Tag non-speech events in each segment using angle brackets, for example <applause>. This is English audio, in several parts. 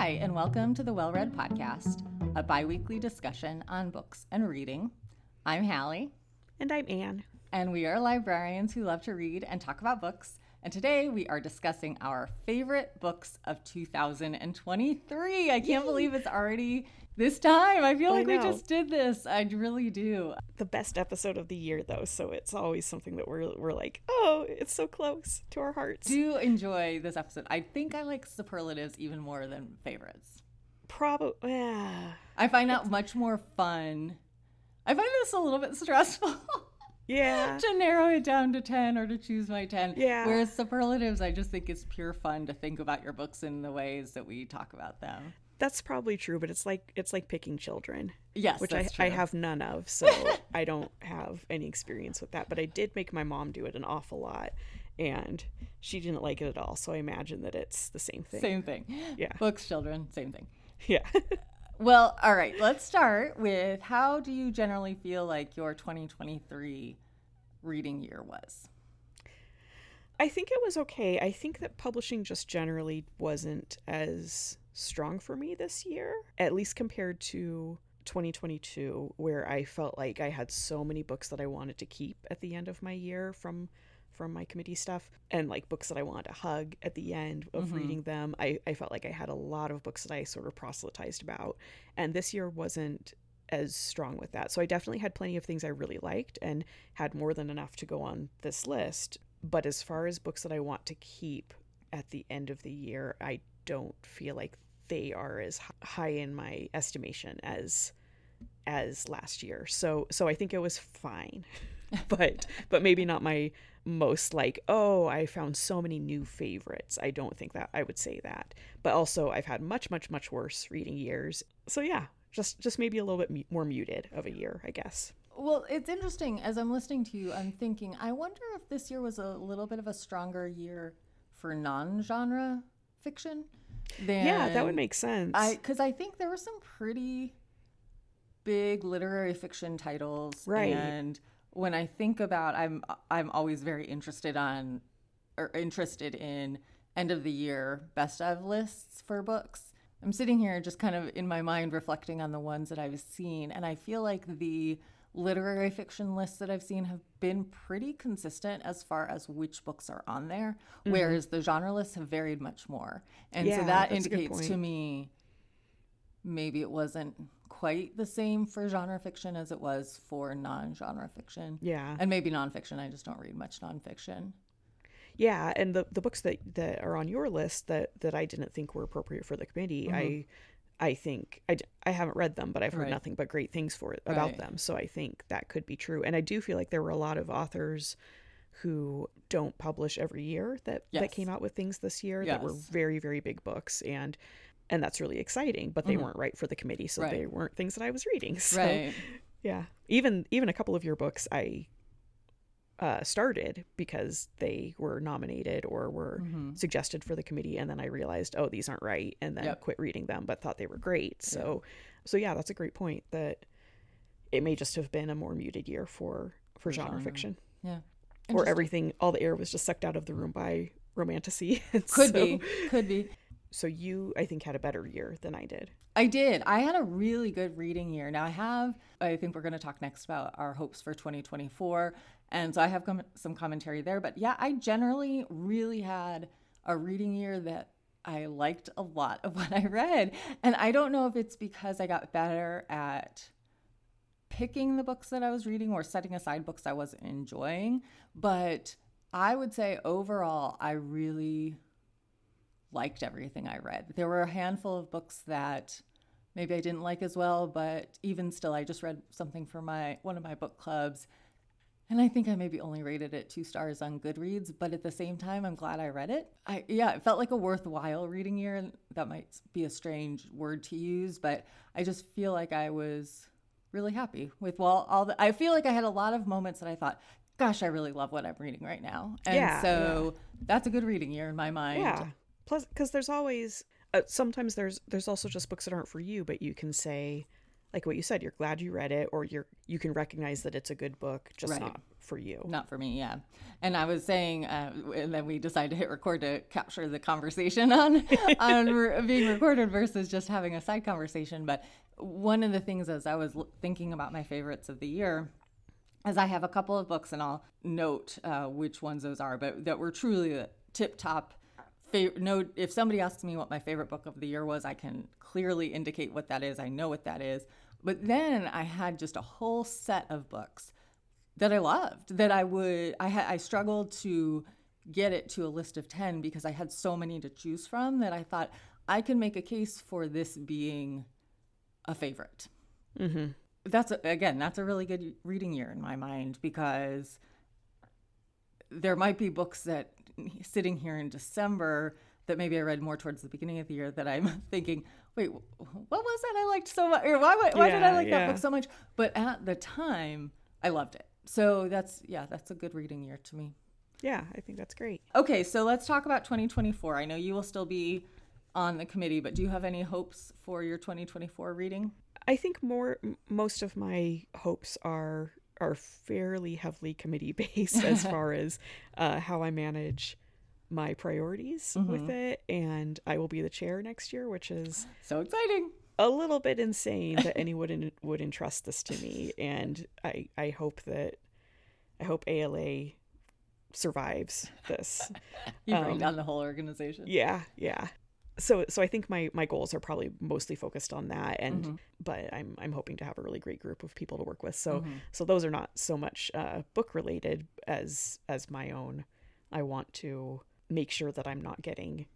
Hi, and welcome to the Well Read Podcast, a bi weekly discussion on books and reading. I'm Halle, And I'm Ann. and we are librarians who love to read and talk about books. And today we are discussing our favorite books of 2023. I can't believe it's already this time. I feel I like we just did this. I really do. The best episode of the year, though, so it's always something that we're we're like, oh, it's so close to our hearts. Do enjoy this episode. I think I like superlatives even more than favorites. Probably, yeah, I find that much more fun. I find this a little bit stressful <laughs> yeah. to narrow it down to 10 or to choose my 10. Yeah. Whereas superlatives, I just think it's pure fun to think about your books in the ways that we talk about them. That's probably true, but it's like it's like picking children, Yes, which I, I have none of, so <laughs> I don't have any experience with that. But I did make my mom do it an awful lot, and she didn't like it at all. So I imagine that it's the same thing. Same thing. Yeah. Books, children, same thing. Yeah. <laughs> Well, all right, let's start with how do you generally feel like your 2023 reading year was? I think it was okay. I think that publishing just generally wasn't as strong for me this year, at least compared to 2022, where I felt like I had so many books that I wanted to keep at the end of my year from from my committee stuff and like books that I wanted to hug at the end of mm-hmm. reading them. I, I felt like I had a lot of books that I sort of proselytized about. And this year wasn't as strong with that. So I definitely had plenty of things I really liked and had more than enough to go on this list. But as far as books that I want to keep at the end of the year, I don't feel like they are as high in my estimation as as last year. So so I think it was fine. <laughs> but but maybe not my most like oh I found so many new favorites. I don't think that I would say that. But also I've had much much much worse reading years. So yeah, just just maybe a little bit mu- more muted of a year, I guess. Well, it's interesting. As I'm listening to you, I'm thinking, I wonder if this year was a little bit of a stronger year for non genre fiction. Than yeah, that would make sense. I because I think there were some pretty big literary fiction titles, Right. And when I think about, I'm I'm always very interested on or interested in end of the year best of lists for books. I'm sitting here just kind of in my mind reflecting on the ones that I've seen, and I feel like the literary fiction lists that I've seen have been pretty consistent as far as which books are on there, whereas the genre lists have varied much more. And so Mm-hmm. That that's a good indicates to me maybe it wasn't quite the same for genre fiction as it was for non-genre fiction. yeah. And maybe nonfiction. I just don't read much nonfiction. Yeah, and the the books that that are on your list that that I didn't think were appropriate for the committee, I mm-hmm. I think I, I haven't read them, but I've heard Right. nothing but great things for it about Right. them. So I think that could be true. And I do feel like there were a lot of authors who don't publish every year that Yes. that came out with things this year that were very very big books and and that's really exciting, but they weren't right for the committee, so Right. they weren't things that I was reading. <laughs> So Right. yeah, even even a couple of your books I uh, started because they were nominated or were Mm-hmm. suggested for the committee, and then I realized, oh, these aren't right, and then Yep. quit reading them, but thought they were great. So, so yeah, that's a great point. That it may just have been a more muted year for for genre, genre. fiction, Yeah. or everything, all the air was just sucked out of the room by romantasy. And <laughs> Could so, be. Could be. So you, I think, had a better year than I did. I did. I had a really good reading year. Now I have, I think we're going to talk next about our hopes for 2024. And so I have com- some commentary there. But yeah, I generally really had a reading year that I liked a lot of <laughs> what I read. And I don't know if it's because I got better at picking the books that I was reading or setting aside books I wasn't enjoying. But I would say overall, I really liked everything I read. There were a handful of books that maybe I didn't like as well, but even still, I just read something for my one of my book clubs, and I think I maybe only rated it two stars on Goodreads. But at the same time, I'm glad I read it. I yeah, it felt like a worthwhile reading year. and That might be a strange word to use, but I just feel like I was really happy with well all the. I feel like I had a lot of moments that I thought. Gosh, I really love what I'm reading right now. And Yeah, so that's a good reading year in my mind. Yeah. Plus, because there's always uh, sometimes there's there's also just books that aren't for you, but you can say, like what you said, you're glad you read it, or you're you can recognize that it's a good book, just Right. not for you. Not for me, yeah. And I was saying, uh, and then we decided to hit record to capture the conversation <laughs> on on re- being recorded versus just having a side conversation. But one of the things as I was l- thinking about my favorites of the year, as I have a couple of books, and I'll note uh, which ones those are, but that were truly tip top. Fav- no, if somebody asks me what my favorite book of the year was, I can clearly indicate what that is. I know what that is. But then I had just a whole set of books that I loved that I would I had I struggled to get it to a list of 10 because I had so many to choose from that I thought I can make a case for this being a favorite. Mm-hmm. That's a, again, that's a really good reading year in my mind because there might be books that <laughs> sitting here in December that maybe I read more towards the beginning of the year that I'm <laughs> thinking, wait, what was that I liked so much? Or why, why, why did I Yeah, like that book so much? But at the time, I loved it. So that's, yeah, that's a good reading year to me. Yeah, I think that's great. Okay, so let's talk about 2024. I know you will still be on the committee, but do you have any hopes for your 2024 reading? I think more most of my hopes are are fairly heavily committee based as <laughs> far as uh, how I manage my priorities with it, and I will be the chair next year, which is So exciting. a little bit insane that <laughs> anyone would entrust this to me, and I I hope that I hope ALA survives this. <laughs> You bring Um, down the whole organization. Yeah, yeah. So so I think my my goals are probably mostly focused on that and Mm-hmm. but I'm I'm hoping to have a really great group of people to work with. So so those are not so much uh book related as as my own. I want to make sure that I'm not getting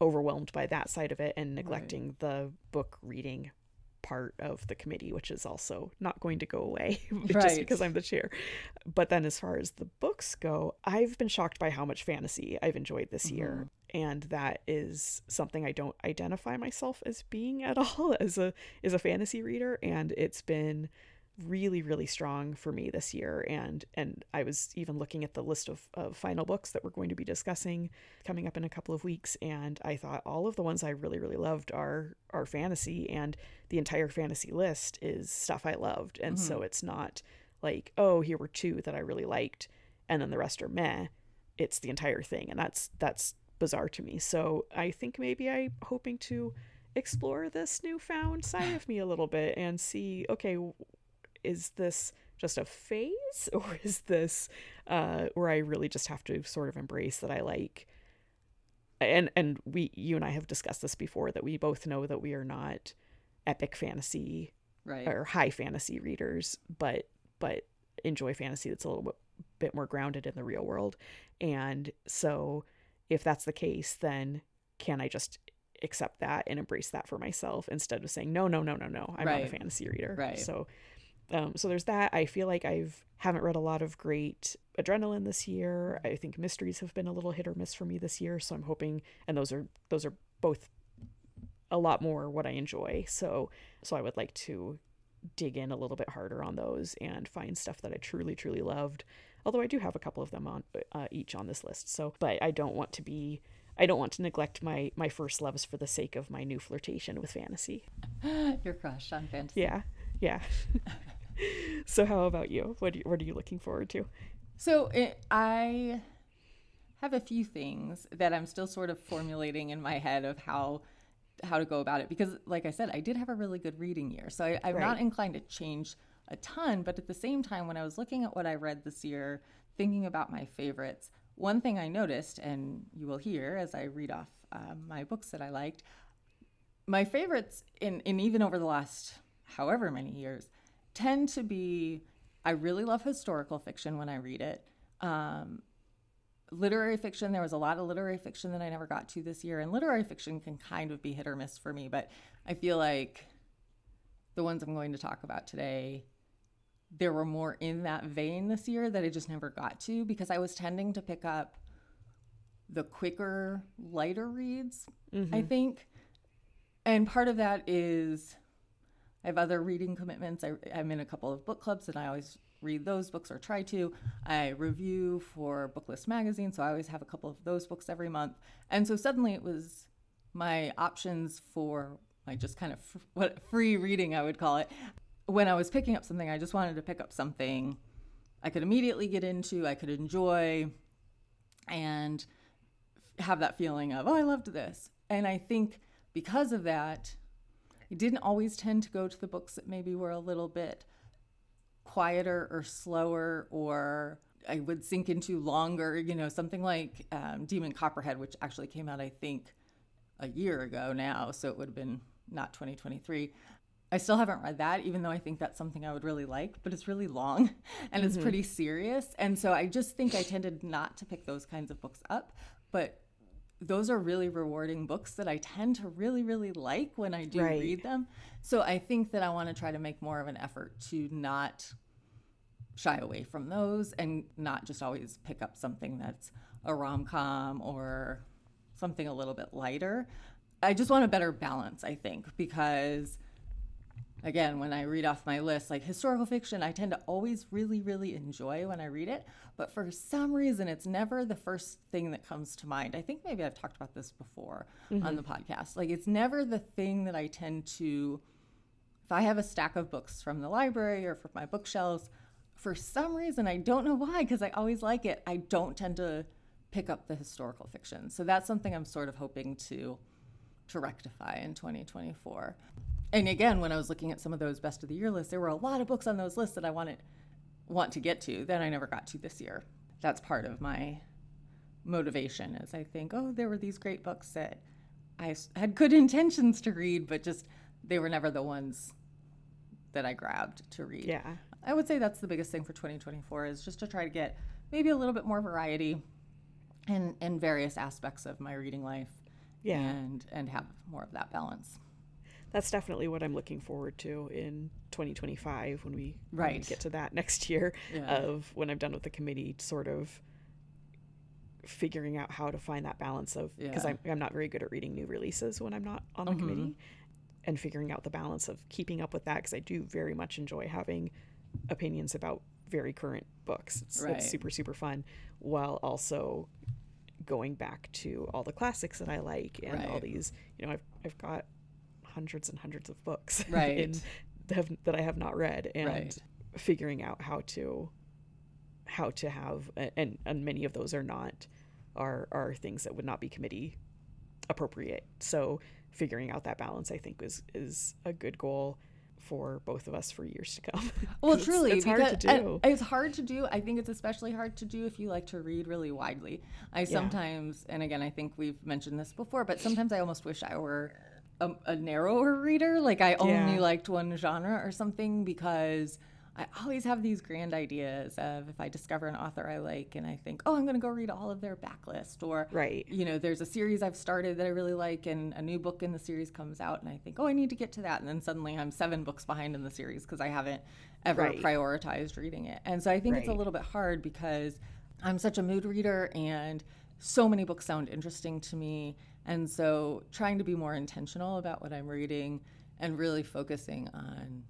overwhelmed by that side of it and neglecting the book reading part of the committee which is also not going to go away <laughs> just Right. because I'm the chair. But then as far as the books go, I've been shocked by how much fantasy I've enjoyed this year. And that is something I don't identify myself as being at <laughs> all as a as a fantasy reader and it's been really really strong for me this year and and I was even looking at the list of, of final books that we're going to be discussing coming up in a couple of weeks and I thought all of the ones I really really loved are are fantasy and the entire fantasy list is stuff I loved. And so mm-hmm. it's not like oh here were two that I really liked and then the rest are meh. It's the entire thing and that's that's bizarre to me so I think maybe I'm hoping to explore this newfound side of me a little bit and see okay is this just a phase <laughs> or is this uh where I really just have to sort of embrace that I like and and we you and I have discussed this before that we both know that we are not epic fantasy Right. or high fantasy readers but but enjoy fantasy that's a little bit, bit more grounded in the real world and so if that's the case then can I just accept that and embrace that for myself instead of saying no no no no no I'm not a fantasy reader Right. so um, so there's that. I feel like I've haven't read a lot of great adrenaline this year. I think mysteries have been a little hit or miss for me this year. So I'm hoping, and those are those are both a lot more what I enjoy. So so I would like to dig in a little bit harder on those and find stuff that I truly truly loved. Although I do have a couple of them on uh, each on this list. So but I don't want to be. I don't want to neglect my my first loves for the sake of my new flirtation with fantasy. <gasps> Your crush on fantasy. Yeah, yeah. <laughs> so how about you? What you, what are you looking forward to? So it, I have a few things that I'm still sort of formulating in my head of how how to go about it because, like I said, I did have a really good reading year, so I, I'm not inclined to change a ton. But at the same time, when I was looking at what I read this year, thinking about my favorites, one thing I noticed, and you will hear as I read off um, my books that I liked, my favorites in, in even over the last however many years tend to be I really love historical fiction when I read it. Um, literary fiction, there was a lot of literary fiction that I never got to this year, and literary fiction can kind of be hit or miss for me, but I feel like the ones I'm going to talk about today, there were more in that vein this year that I just never got to because I was tending to pick up the quicker, lighter reads, I mm-hmm. think. And part of that is I have other reading commitments. I, I'm in a couple of book clubs and I always read those books or try to. I review for Booklist magazine, so I always have a couple of those books every month. And so suddenly it was my options for my just kind of f- what free reading I would call it. When I was picking up something, I just wanted to pick up something I could immediately get into, I could enjoy, and have that feeling of, oh, I loved this. And I think because of that, I didn't always tend to go to the books that maybe were a little bit quieter or slower or I would sink into longer, you know, something like um, Demon Copperhead, which actually came out, I think, a year ago now. So it would have been not 2023. I still haven't read that, even though I think that's something I would really like, but it's really long <laughs> and it's mm-hmm. pretty serious. And so I just think I tended not to pick those kinds of books up. But those are really rewarding books that I tend to really, really like when I do right. read them. So I think that I want to try to make more of an effort to not shy away from those and not just always pick up something that's a rom com or something a little bit lighter. I just want a better balance, I think, because again, when I read off my list, like historical fiction, I tend to always really, really enjoy when I read it. But for some reason, it's never the first thing that comes to mind. I think maybe I've talked about this before mm-hmm. on the podcast. Like, it's never the thing that I tend to, if I have a stack of books from the library or from my bookshelves, for some reason, I don't know why, because I always like it, I don't tend to pick up the historical fiction. So that's something I'm sort of hoping to to rectify in 2024 and again, when I was looking at some of those best of the year lists, there were a lot of books on those lists that I wanted want to get to that I never got to this year. That's part of my motivation is I think, oh, there were these great books that I had good intentions to read, but just they were never the ones that I grabbed to read. Yeah. I would say that's the biggest thing for 2024 is just to try to get maybe a little bit more variety in in various aspects of my reading life. Yeah. And and have more of that balance that's definitely what I'm looking forward to in 2025 when we, right. when we get to that next year yeah. of when I'm done with the committee, sort of figuring out how to find that balance of because yeah. I'm, I'm not very good at reading new releases when I'm not on the mm-hmm. committee and figuring out the balance of keeping up with that because I do very much enjoy having opinions about very current books. It's, right. it's super super fun while also going back to all the classics that I like and right. all these you know I've I've got hundreds and hundreds of books <laughs> right. in, that I have not read and right. figuring out how to how to have and and many of those are not are are things that would not be committee appropriate. So figuring out that balance I think is is a good goal for both of us for years to come. <laughs> Well, truly, it's, hard to do. It's hard to do. I think it's especially hard to do if you like to read really widely. I yeah. sometimes, and again, I think we've mentioned this before, but sometimes I almost wish I were a, a narrower reader. Like I only yeah. liked one genre or something because I always have these grand ideas of if I discover an author I like and I think, oh, I'm going to go read all of their backlist. Or, right. you know, there's a series I've started that I really like and a new book in the series comes out and I think, oh, I need to get to that. And then suddenly I'm seven books behind in the series because I haven't ever right. prioritized reading it. And so I think right. it's a little bit hard because I'm such a mood reader and so many books sound interesting to me and so trying to be more intentional about what I'm reading and really focusing on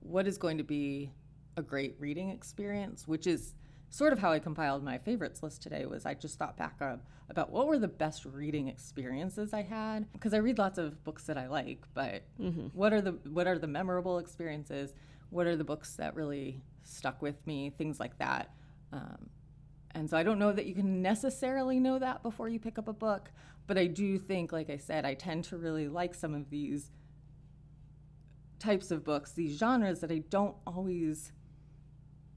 what is going to be a great reading experience, which is sort of how I compiled my favorites list today was I just thought back up about what were the best reading experiences I had because I read lots of books that I like, but mm-hmm. what are the what are the memorable experiences? What are the books that really stuck with me? Things like that. Um, and so I don't know that you can necessarily know that before you pick up a book, but I do think, like I said, I tend to really like some of these types of books, these genres that I don't always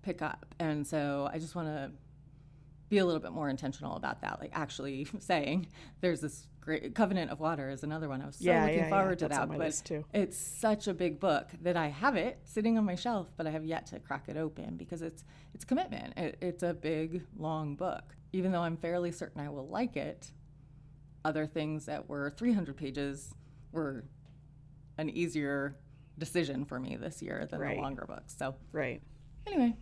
pick up. And so I just want to be a little bit more intentional about that. Like actually <laughs> saying there's this great Covenant of Water is another one. I was so yeah, looking yeah, forward yeah. to That's that. but it's such a big book that I have it sitting on my shelf, but I have yet to crack it open because it's it's commitment. It, it's a big, long book. Even though I'm fairly certain I will like it, other things that were 300 pages were an easier decision for me this year than right. the longer books. So right. Anyway,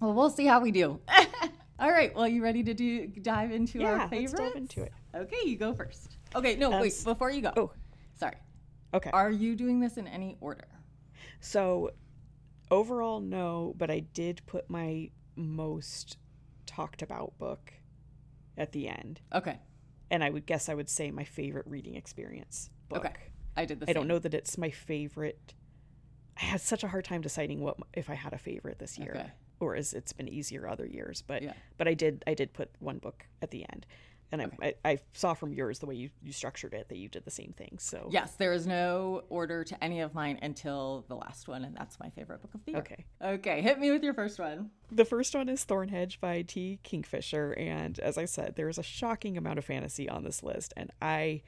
well, we'll see how we do. <laughs> All right. Well, you ready to do dive into yeah, our favorites? let's dive into it. Okay, you go first. Okay, no, um, wait. Before you go. Oh, sorry. Okay. Are you doing this in any order? So, overall, no. But I did put my most talked about book at the end. Okay. And I would guess I would say my favorite reading experience book. Okay. I did the I don't know that it's my favorite. I had such a hard time deciding what if I had a favorite this year, Okay. or as it's been easier other years. But Yeah. but I did I did put one book at the end, and I, I I saw from yours the way you, you structured it that you did the same thing. So Yes, there is no order to any of mine until the last one, and that's my favorite book of the year. okay. Okay, hit me with your first one. The first one is Thornhedge by T. Kingfisher, and as I said, there is a shocking amount of fantasy on this list, and I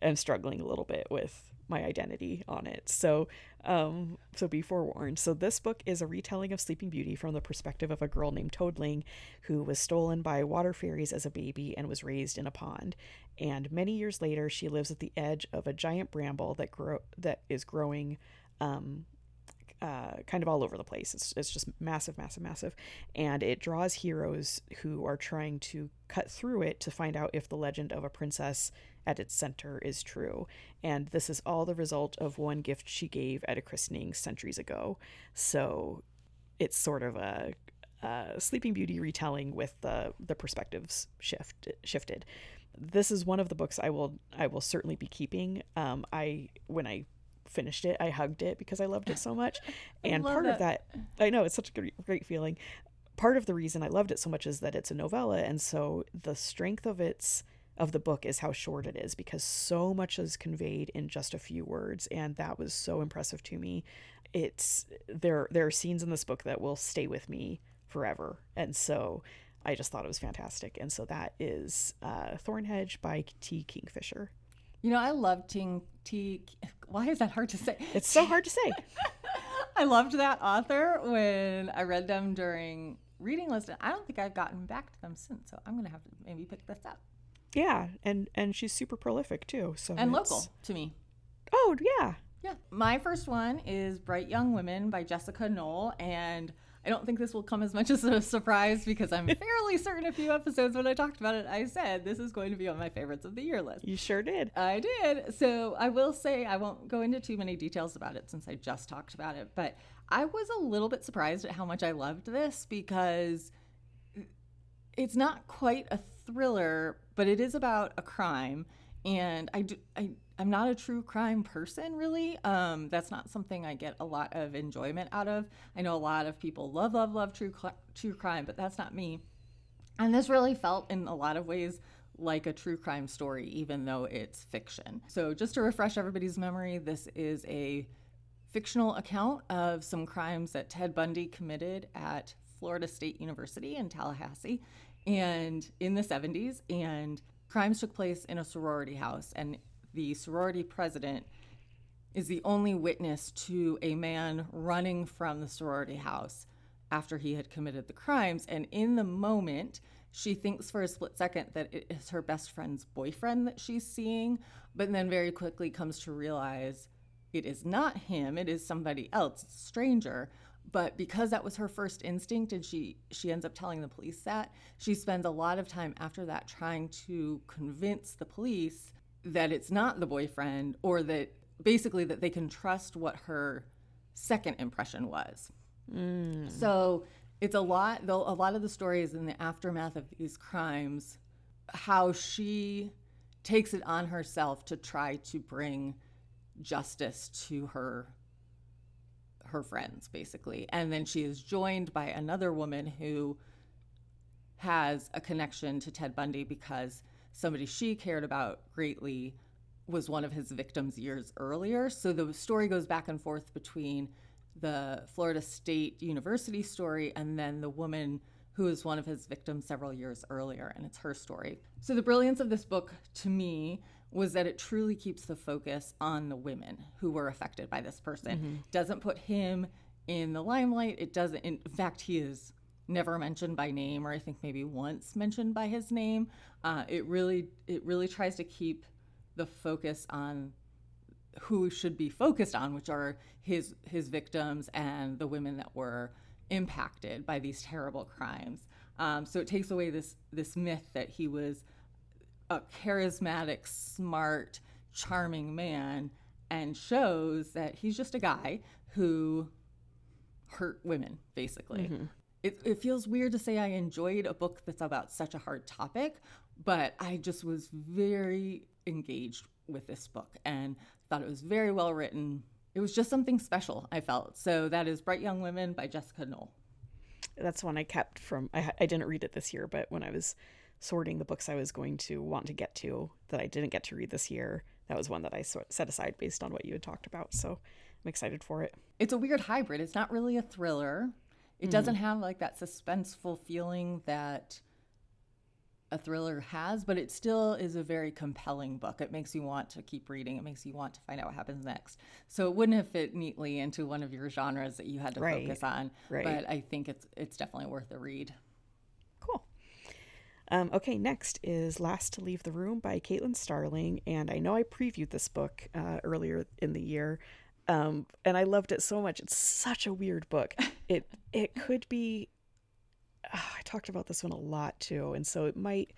am struggling a little bit with my identity on it. So, um, so be forewarned. So this book is a retelling of Sleeping Beauty from the perspective of a girl named Toadling, who was stolen by water fairies as a baby and was raised in a pond. And many years later, she lives at the edge of a giant bramble that grow that is growing. Um, uh, kind of all over the place. It's, it's just massive, massive, massive. And it draws heroes who are trying to cut through it to find out if the legend of a princess at its center is true. And this is all the result of one gift she gave at a christening centuries ago. So it's sort of a, a Sleeping Beauty retelling with the, the perspectives shift, shifted. This is one of the books I will I will certainly be keeping. Um, I when I finished it, I hugged it because I loved it so much. <laughs> And part of that. that, I know it's such a great, great feeling. Part of the reason I loved it so much is that it's a novella, and so the strength of its of the book is how short it is because so much is conveyed in just a few words, and that was so impressive to me. It's there there are scenes in this book that will stay with me forever, and so I just thought it was fantastic. And so that is uh, Thornhedge by T. Kingfisher. You know, I love Ting T. Why is that hard to say? It's so hard to say. <laughs> I loved that author when I read them during reading list. and I don't think I've gotten back to them since, so I'm gonna have to maybe pick this up. Yeah, and and she's super prolific too. So And it's- local to me. Oh yeah, Yeah. My first one is Bright Young Women by Jessica Knoll. And I don't think this will come as much as a surprise because I'm <laughs> fairly certain a few episodes when I talked about it, I said this is going to be on my favorites of the year list. you sure did. I did. So I will say I won't go into too many details about it since I just talked about it, but I was a little bit surprised at how much I loved this because it's not quite a thriller, but it is about a crime. And I, do, I I'm not a true crime person really. Um, that's not something I get a lot of enjoyment out of. I know a lot of people love love love true true crime, but that's not me. And this really felt in a lot of ways like a true crime story, even though it's fiction. So, just to refresh everybody's memory, this is a fictional account of some crimes that Ted Bundy committed at Florida State University in Tallahassee and in the 70s. And crimes took place in a sorority house. And the sorority president is the only witness to a man running from the sorority house after he had committed the crimes. And in the moment, she thinks for a split second that it is her best friend's boyfriend that she's seeing, but then very quickly comes to realize it is not him, it is somebody else, it's a stranger. But because that was her first instinct and she she ends up telling the police that, she spends a lot of time after that trying to convince the police that it's not the boyfriend or that basically that they can trust what her second impression was. Mm. So it's a lot, though, a lot of the story is in the aftermath of these crimes, how she takes it on herself to try to bring justice to her her friends basically and then she is joined by another woman who has a connection to Ted Bundy because somebody she cared about greatly was one of his victims years earlier. So the story goes back and forth between the Florida State University story and then the woman who is one of his victims several years earlier, and it's her story. So the brilliance of this book to me was that it truly keeps the focus on the women who were affected by this person. Doesn't put him in the limelight. It doesn't in fact he is never mentioned by name or I think maybe once mentioned by his name. Uh, it really it really tries to keep the focus on who should be focused on, which are his his victims and the women that were impacted by these terrible crimes. Um, so it takes away this this myth that he was a charismatic, smart, charming man, and shows that he's just a guy who hurt women, basically. Mm-hmm. It, it feels weird to say I enjoyed a book that's about such a hard topic, but I just was very engaged with this book and thought it was very well written. It was just something special, I felt. So that is Bright Young Women by Jessica Knoll. That's one I kept from, I, I didn't read it this year, but when I was sorting the books I was going to want to get to that I didn't get to read this year, that was one that I set aside based on what you had talked about. So I'm excited for it. It's a weird hybrid. It's not really a thriller. It mm. doesn't have like that suspenseful feeling that a thriller has, but it still is a very compelling book. It makes you want to keep reading. It makes you want to find out what happens next. So it wouldn't have fit neatly into one of your genres that you had to right. focus on. Right. But I think it's it's definitely worth a read. Um, okay, next is Last to Leave the Room by Caitlin Starling. And I know I previewed this book uh, earlier in the year. Um, and I loved it so much. It's such a weird book. It it could be oh, I talked about this one a lot too, and so it might.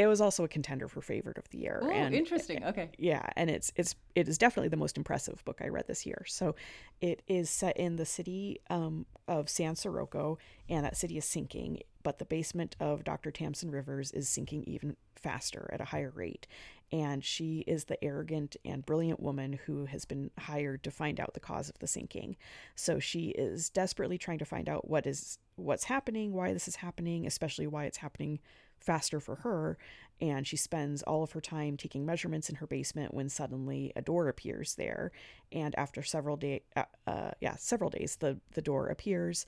It was also a contender for favorite of the year. Oh, and interesting. Okay. Yeah, and it's it's it is definitely the most impressive book I read this year. So, it is set in the city um, of San Sirocco, and that city is sinking. But the basement of Dr. Tamsin Rivers is sinking even faster at a higher rate, and she is the arrogant and brilliant woman who has been hired to find out the cause of the sinking. So she is desperately trying to find out what is what's happening, why this is happening, especially why it's happening faster for her. And she spends all of her time taking measurements in her basement when suddenly a door appears there. And after several days, uh, uh, yeah, several days, the the door appears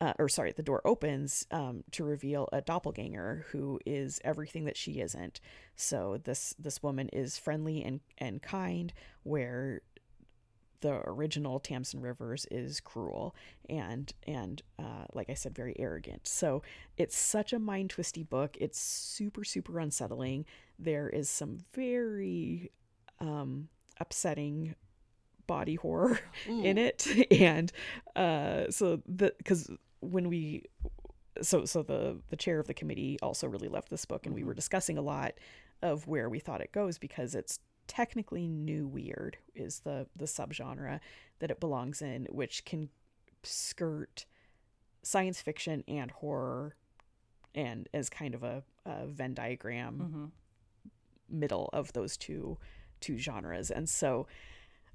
uh, or sorry, the door opens um, to reveal a doppelganger who is everything that she isn't. So this this woman is friendly and and kind, where the original Tamsin Rivers is cruel and and uh, like I said, very arrogant. So it's such a mind twisty book. It's super super unsettling. There is some very um, upsetting body horror in it <laughs> and uh so the because when we so so the the chair of the committee also really loved this book and mm-hmm. we were discussing a lot of where we thought it goes because it's technically new weird is the the subgenre that it belongs in which can skirt science fiction and horror and as kind of a, a venn diagram mm-hmm. middle of those two two genres and so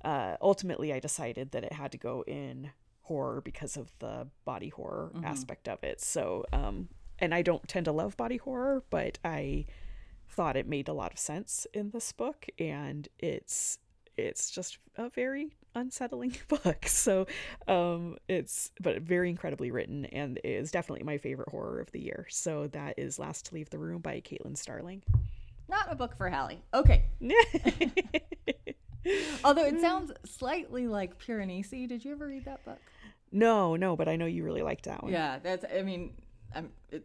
uh, ultimately i decided that it had to go in horror because of the body horror mm-hmm. aspect of it. So, um, and I don't tend to love body horror, but I thought it made a lot of sense in this book, and it's it's just a very unsettling <laughs> book. So, um, it's but very incredibly written, and is definitely my favorite horror of the year. So that is Last to Leave the Room by Caitlin Starling. Not a book for Halle. Okay. <laughs> Although it sounds slightly like Piranesi. Did you ever read that book? No, no, but I know you really liked that one. Yeah, that's. I mean, I'm it,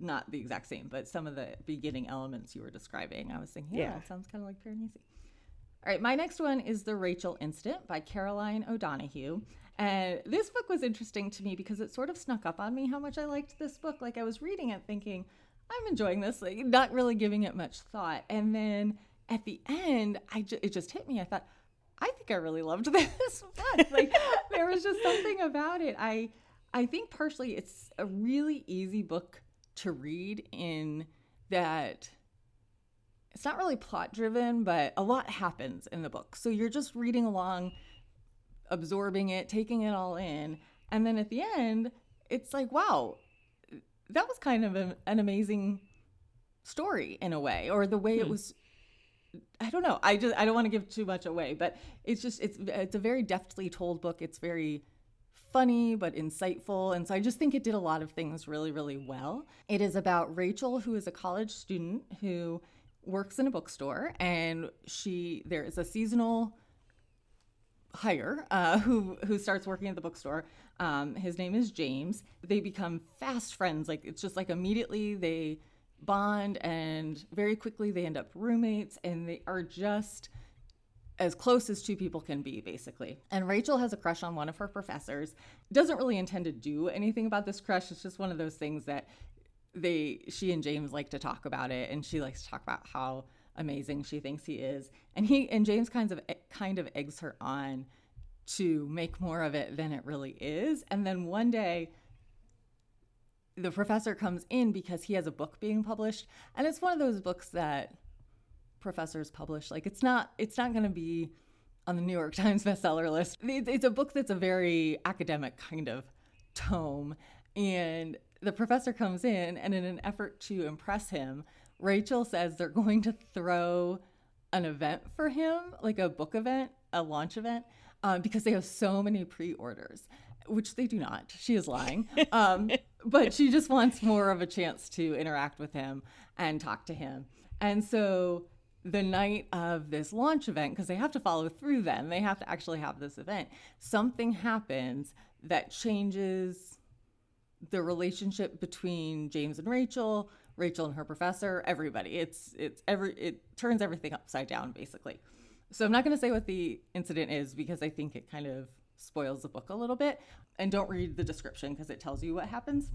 not the exact same, but some of the beginning elements you were describing, I was thinking, yeah, yeah. that sounds kind of like Piranesi. All right, my next one is The Rachel Incident by Caroline O'Donoghue. And this book was interesting to me because it sort of snuck up on me how much I liked this book. Like I was reading it thinking, I'm enjoying this, like not really giving it much thought. And then at the end, I ju- it just hit me. I thought, I think I really loved <laughs> this book. Like there was just something about it. I I think partially it's a really easy book to read in that it's not really plot driven, but a lot happens in the book. So you're just reading along, absorbing it, taking it all in, and then at the end, it's like, wow, that was kind of a, an amazing story in a way, or the way hmm. it was I don't know. I just I don't want to give too much away, but it's just it's it's a very deftly told book. It's very funny but insightful, and so I just think it did a lot of things really really well. It is about Rachel, who is a college student who works in a bookstore, and she there is a seasonal hire uh, <laughs> who who starts working at the bookstore. Um, his name is James. They become fast friends. Like it's just like immediately they bond and very quickly they end up roommates and they are just as close as two people can be basically. And rachel has a crush on one of her professors. Doesn't really intend to do anything about this crush. It's just one of those things that they she and james like to talk about it and she likes to talk about how amazing she thinks he is. And he and james kinds of kind of eggs her on to make more of it than it really is. And then one day the professor comes in because he has a book being published. And it's one of those books that professors publish like it's not it's not going to be on the New York <laughs> Times bestseller list. It's a book that's a very academic kind of tome. And the professor comes in, and in an effort to impress him, Rachel says they're going to throw an event for him, like a book event, a launch event, um, because they have so many pre orders, which they do not. She is lying. <laughs> Um, but she just wants more of a chance to interact with him and talk to him. And so the night of this launch event, because they have to follow through then, they have to actually have this event, something happens that changes the relationship between James and Rachel, Rachel and her professor, everybody. It's it's every it turns everything upside down basically. So I'm not going to say what the incident is because I think it kind of spoils the book a little bit. And don't read the description because it tells you what happens.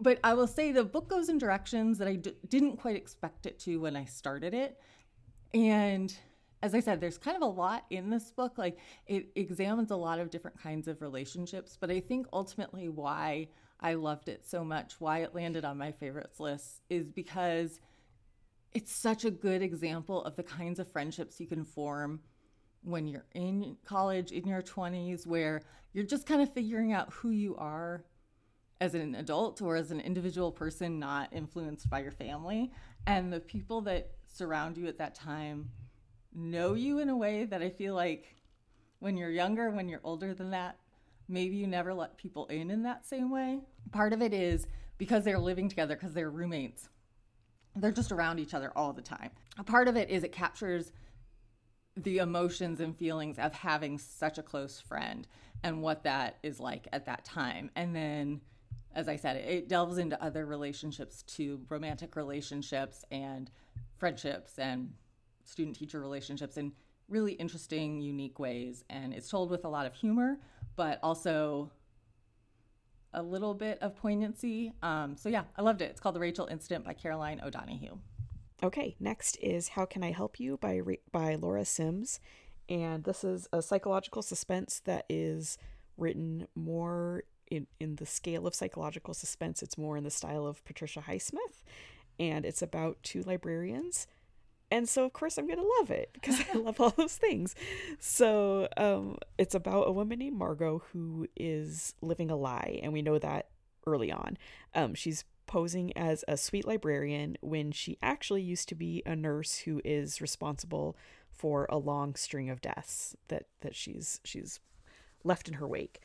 But I will say the book goes in directions that I d- didn't quite expect it to when I started it. And as I said, there's kind of a lot in this book. Like it examines a lot of different kinds of relationships. But I think ultimately why I loved it so much, why it landed on my favorites list, is because it's such a good example of the kinds of friendships you can form when you're in college in your 20s where you're just kind of figuring out who you are as an adult or as an individual person not influenced by your family and the people that surround you at that time know you in a way that I feel like when you're younger when you're older than that maybe you never let people in in that same way. Part of it is because they're living together because they're roommates. They're just around each other all the time. A part of it is it captures the emotions and feelings of having such a close friend and what that is like at that time. And then, as I said, it delves into other relationships too romantic relationships and friendships and student teacher relationships in really interesting, unique ways. And it's told with a lot of humor, but also a little bit of poignancy. Um, so, yeah, I loved it. It's called The Rachel Incident by Caroline O'Donoghue. Okay, next is How Can I Help You by by Laura Sims, and this is a psychological suspense that is written more in in the scale of psychological suspense. It's more in the style of Patricia Highsmith, and it's about two librarians. And so, of course, I'm going to love it because I love all those things. So, um, it's about a woman named Margot who is living a lie, and we know that early on. Um, she's posing as a sweet librarian when she actually used to be a nurse who is responsible for a long string of deaths that that she's she's left in her wake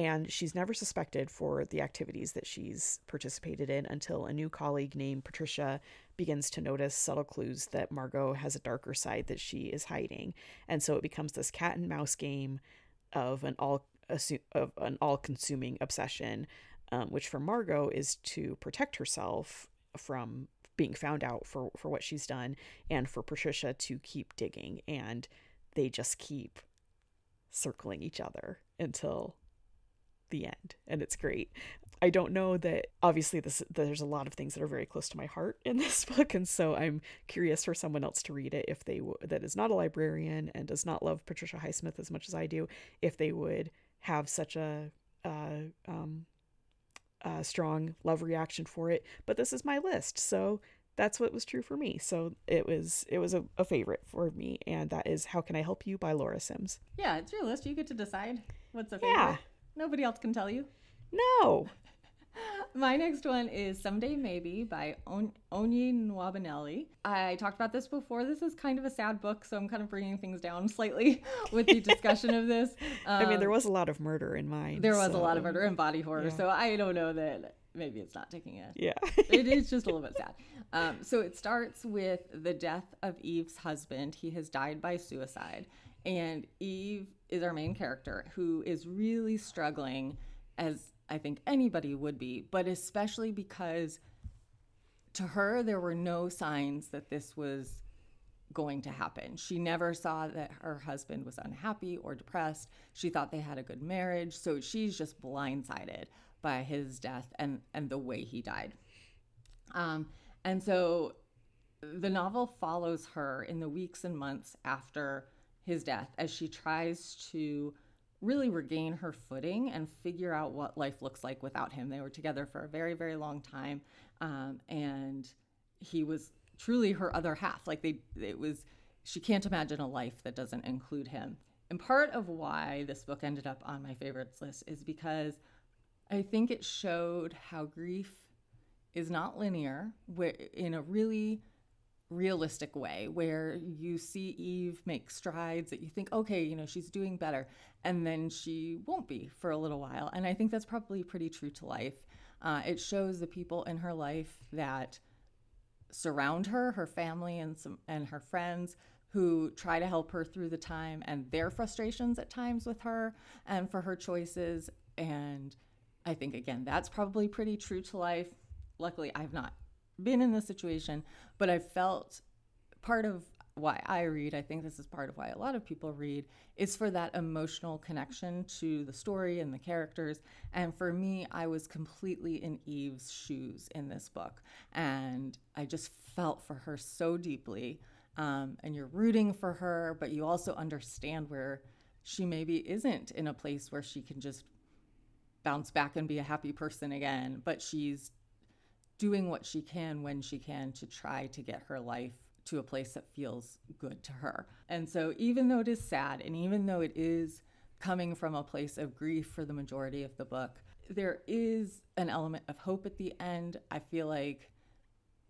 and she's never suspected for the activities that she's participated in until a new colleague named Patricia begins to notice subtle clues that Margot has a darker side that she is hiding. And so it becomes this cat and mouse game of an all of an all-consuming obsession um, which for Margot is to protect herself from being found out for, for what she's done, and for Patricia to keep digging. And they just keep circling each other until the end. And it's great. I don't know that obviously this there's a lot of things that are very close to my heart in <laughs> this book and so I'm curious for someone else to read it if they w- that is not a librarian and does not love Patricia Highsmith as much as I do if they would have such a uh, um, uh, strong love reaction for it, but this is my list, so that's what was true for me. So it was it was a, a favorite for me, and that is "How Can I Help You" by Laura Sims. Yeah, it's your list. You get to decide what's a favorite. Yeah. Nobody else can tell you. No. <laughs> My next one is Someday Maybe by On- Nwabineli. I talked about this before. This is kind of a sad book, so I'm kind of bringing things down slightly <laughs> with the discussion of this. Um, <laughs> I mean, there um, was a lot of murder in mine. There was so, a lot of murder and body horror, yeah. so I don't know that maybe it's not taking it. Yeah. it is just a little bit sad. Um, so it starts with the death of Eve's husband. He has died by suicide. And Eve is our main character who is really struggling as I think anybody would be, but especially because to her, there were no signs that this was going to happen. She never saw that her husband was unhappy or depressed. She thought they had a good marriage. So she's just blindsided by his death and, and the way he died. Um, and so the novel follows her in the weeks and months after his death as she tries to really regain her footing and figure out what life looks like without him. They were together for a very, very long time. Um, and he was truly her other half. Like they, it was, she can't imagine a life that doesn't include him. And part of why this book ended up on my favorites list is because I think it showed how grief is not linear in a really realistic way where you see Eve make strides that you think, okay, you know, she's doing better, and then she won't be for a little while. And I think that's probably pretty true to life. Uh, it shows the people in her life that surround her, her family and some and her friends who try to help her through the time and their frustrations at times with her and for her choices. And I think again, that's probably pretty true to life. Luckily, I've not been in this situation, but I felt part of why I read, I think this is part of why a lot of people read, is for that emotional connection to the story and the characters. And for me, I was completely in Eve's shoes in this book. And I just felt for her so deeply. Um, and you're rooting for her, but you also understand where she maybe isn't in a place where she can just bounce back and be a happy person again, but she's doing what she can when she can to try to get her life to a place that feels good to her. And so, even though it is sad, and even though it is coming from a place of grief for the majority of the book, there is an element of hope at the end. I feel like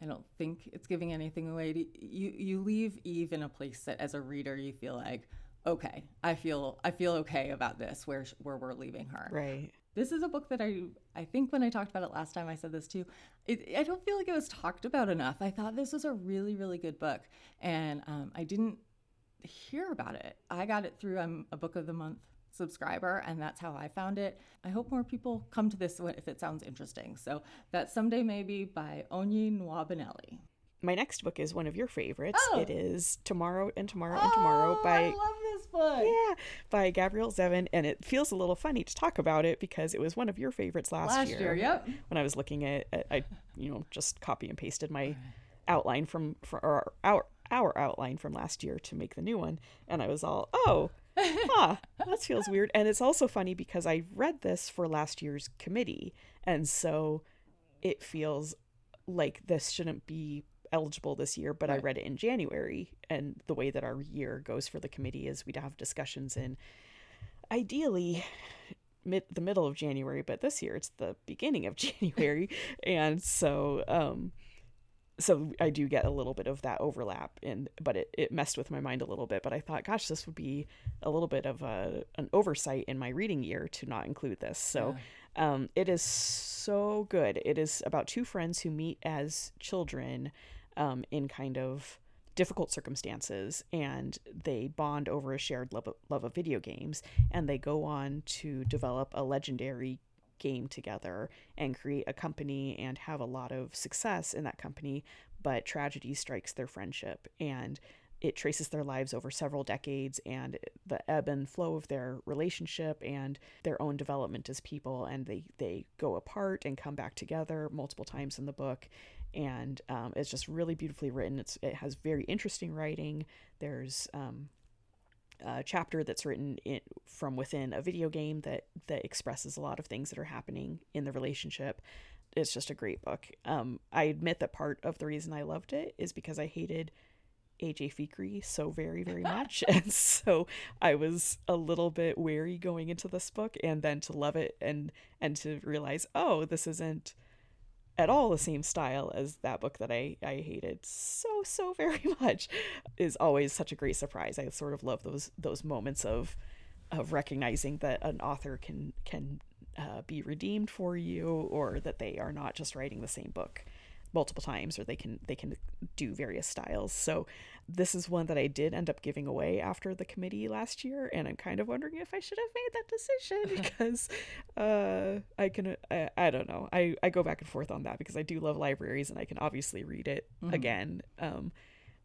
I don't think it's giving anything away. You you leave Eve in a place that, as a reader, you feel like, okay, I feel I feel okay about this. Where where we're leaving her, right? This is a book that I I think when I talked about it last time I said this too. It, I don't feel like it was talked about enough. I thought this was a really really good book, and um, I didn't hear about it. I got it through I'm a book of the month subscriber, and that's how I found it. I hope more people come to this if it sounds interesting. So that someday maybe by Onyi Nwabineli my next book is one of your favorites. Oh. It is Tomorrow and Tomorrow oh, and Tomorrow oh, by I love this book. Yeah, by Gabrielle Zevin, and it feels a little funny to talk about it because it was one of your favorites last, year. last year. year. Yep. When I was looking at, at, I you know just copy and pasted my outline from our, our our outline from last year to make the new one, and I was all oh. <laughs> huh, that feels weird. And it's also funny because I read this for last year's committee, and so it feels like this shouldn't be eligible this year, but right. I read it in January. And the way that our year goes for the committee is we'd have discussions in ideally mid the middle of January, but this year it's the beginning of <laughs> January. and so um so I do get a little bit of that overlap and but it, it messed with my mind a little bit. But I thought, gosh, this would be a little bit of a an oversight in my reading year to not include this. So yeah. um, it is so good. It is about two friends who meet as children um, in kind of difficult circumstances and they bond over a shared love of, love of video games and they go on to develop a legendary game together and create a company and have a lot of success in that company but tragedy strikes their friendship and it traces their lives over several decades and the ebb and flow of their relationship and their own development as people and they they go apart and come back together multiple times in the book and um, it's just really beautifully written. It's it has very interesting writing. There's um, a chapter that's written in, from within a video game that that expresses a lot of things that are happening in the relationship. It's just a great book. Um, I admit that part of the reason I loved it is because I hated AJ Fikry so very very much, <laughs> and so I was a little bit wary going into this book, and then to love it and and to realize, oh, this isn't at all the same style as that book that I, I hated so so <laughs> very much is always such a great surprise. I sort of love those those moments of of recognizing that an author can can uh, be redeemed for you or that they are not just writing the same book multiple times or they can they can do various styles so this is one that i did end up giving away after the committee last year and i'm kind of wondering if i should have made that decision <laughs> because uh i can I, I don't know i i go back and forth on that because i do love libraries and i can obviously read it mm-hmm. again um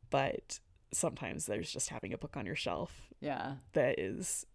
but sometimes there's just having a book on your shelf yeah that is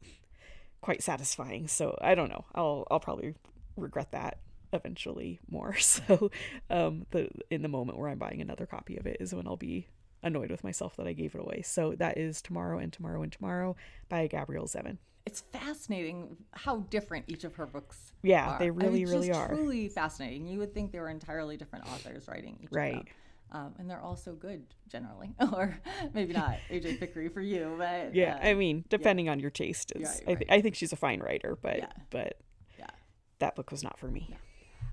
quite satisfying so i don't know i'll i'll probably regret that eventually more. <laughs> So um, the in the moment where I'm buying another copy of it is when I'll be annoyed with myself that I gave it away. So that is Tomorrow and Tomorrow and Tomorrow by Gabrielle Zevin. It's fascinating how different each of her books yeah, are. they really, I mean, really are. Truly fascinating. You would think they were entirely different authors writing each right. Um, and they're all so good generally, <laughs> or maybe not <laughs> AJ Fikry for you, but yeah, uh, I mean, depending yeah. on your taste, is right, right. I, th- I think she's a fine writer, but yeah. but yeah, that book was not for me.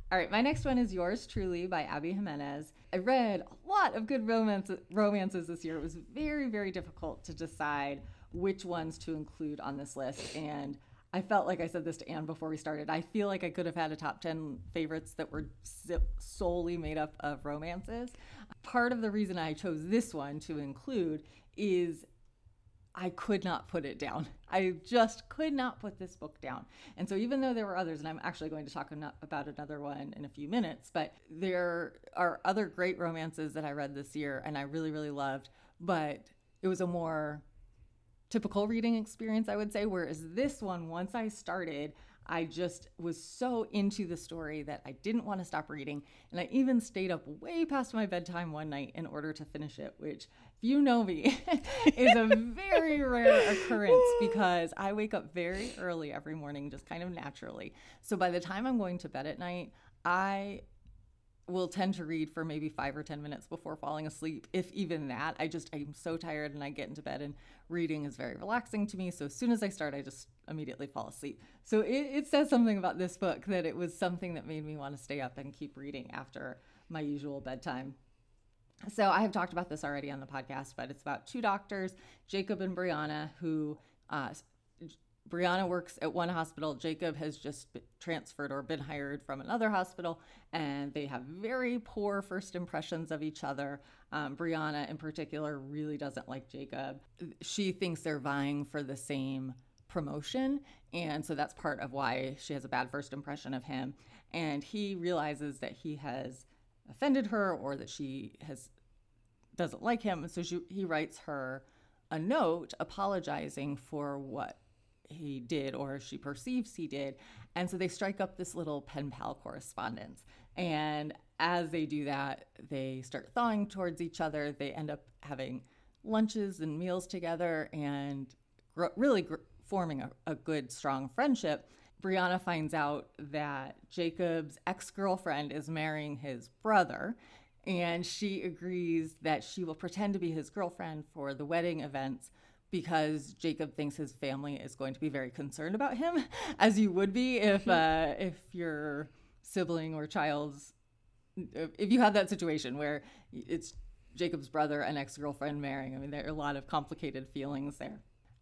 All right, my next one is Yours Truly by Abby Jimenez. I read a lot of good romance, romances this year. It was very, very difficult to decide which ones to include on this list. And I felt like I said this to Ann before we started. I feel like I could have had a top 10 favorites that were solely made up of romances. Part of the reason I chose this one to include is I could not put it down. I just could not put this book down. And so, even though there were others, and I'm actually going to talk about another one in a few minutes, but there are other great romances that I read this year and I really, really loved, but it was a more typical reading experience, I would say. Whereas this one, once I started, I just was so into the story that I didn't want to stop reading. And I even stayed up way past my bedtime one night in order to finish it, which, you know me, <laughs> is a very rare occurrence because I wake up very early every morning, just kind of naturally. So by the time I'm going to bed at night, I will tend to read for maybe five or 10 minutes before falling asleep, if even that. I just, I'm so tired and I get into bed, and reading is very relaxing to me. So as soon as I start, I just immediately fall asleep. So it, it says something about this book that it was something that made me want to stay up and keep reading after my usual bedtime. So I have talked about this already on the podcast, but it's about two doctors, Jacob and Brianna, who uh, Brianna works at one hospital. Jacob has just transferred or been hired from another hospital, and they have very poor first impressions of each other. Um, Brianna, in particular, really doesn't like Jacob. She thinks they're vying for the same promotion, and so that's part of why she has a bad first impression of him. And he realizes that he has offended her or that she has doesn't like him, and so she, he writes her a note apologizing for what he did or she perceives he did. And so they strike up this little pen pal correspondence. And as they do that, they start thawing towards each other. They end up having lunches and meals together and gr- really gr- forming a, a good, strong friendship. Brianna finds out that Jacob's ex girlfriend is marrying his brother, and she agrees that she will pretend to be his girlfriend for the wedding events because Jacob thinks his family is going to be very concerned about him, <laughs> as you would be if hmm. uh, if your sibling or child's if you have that situation where it's Jacob's brother and ex girlfriend marrying. I mean, there are a lot of complicated feelings there.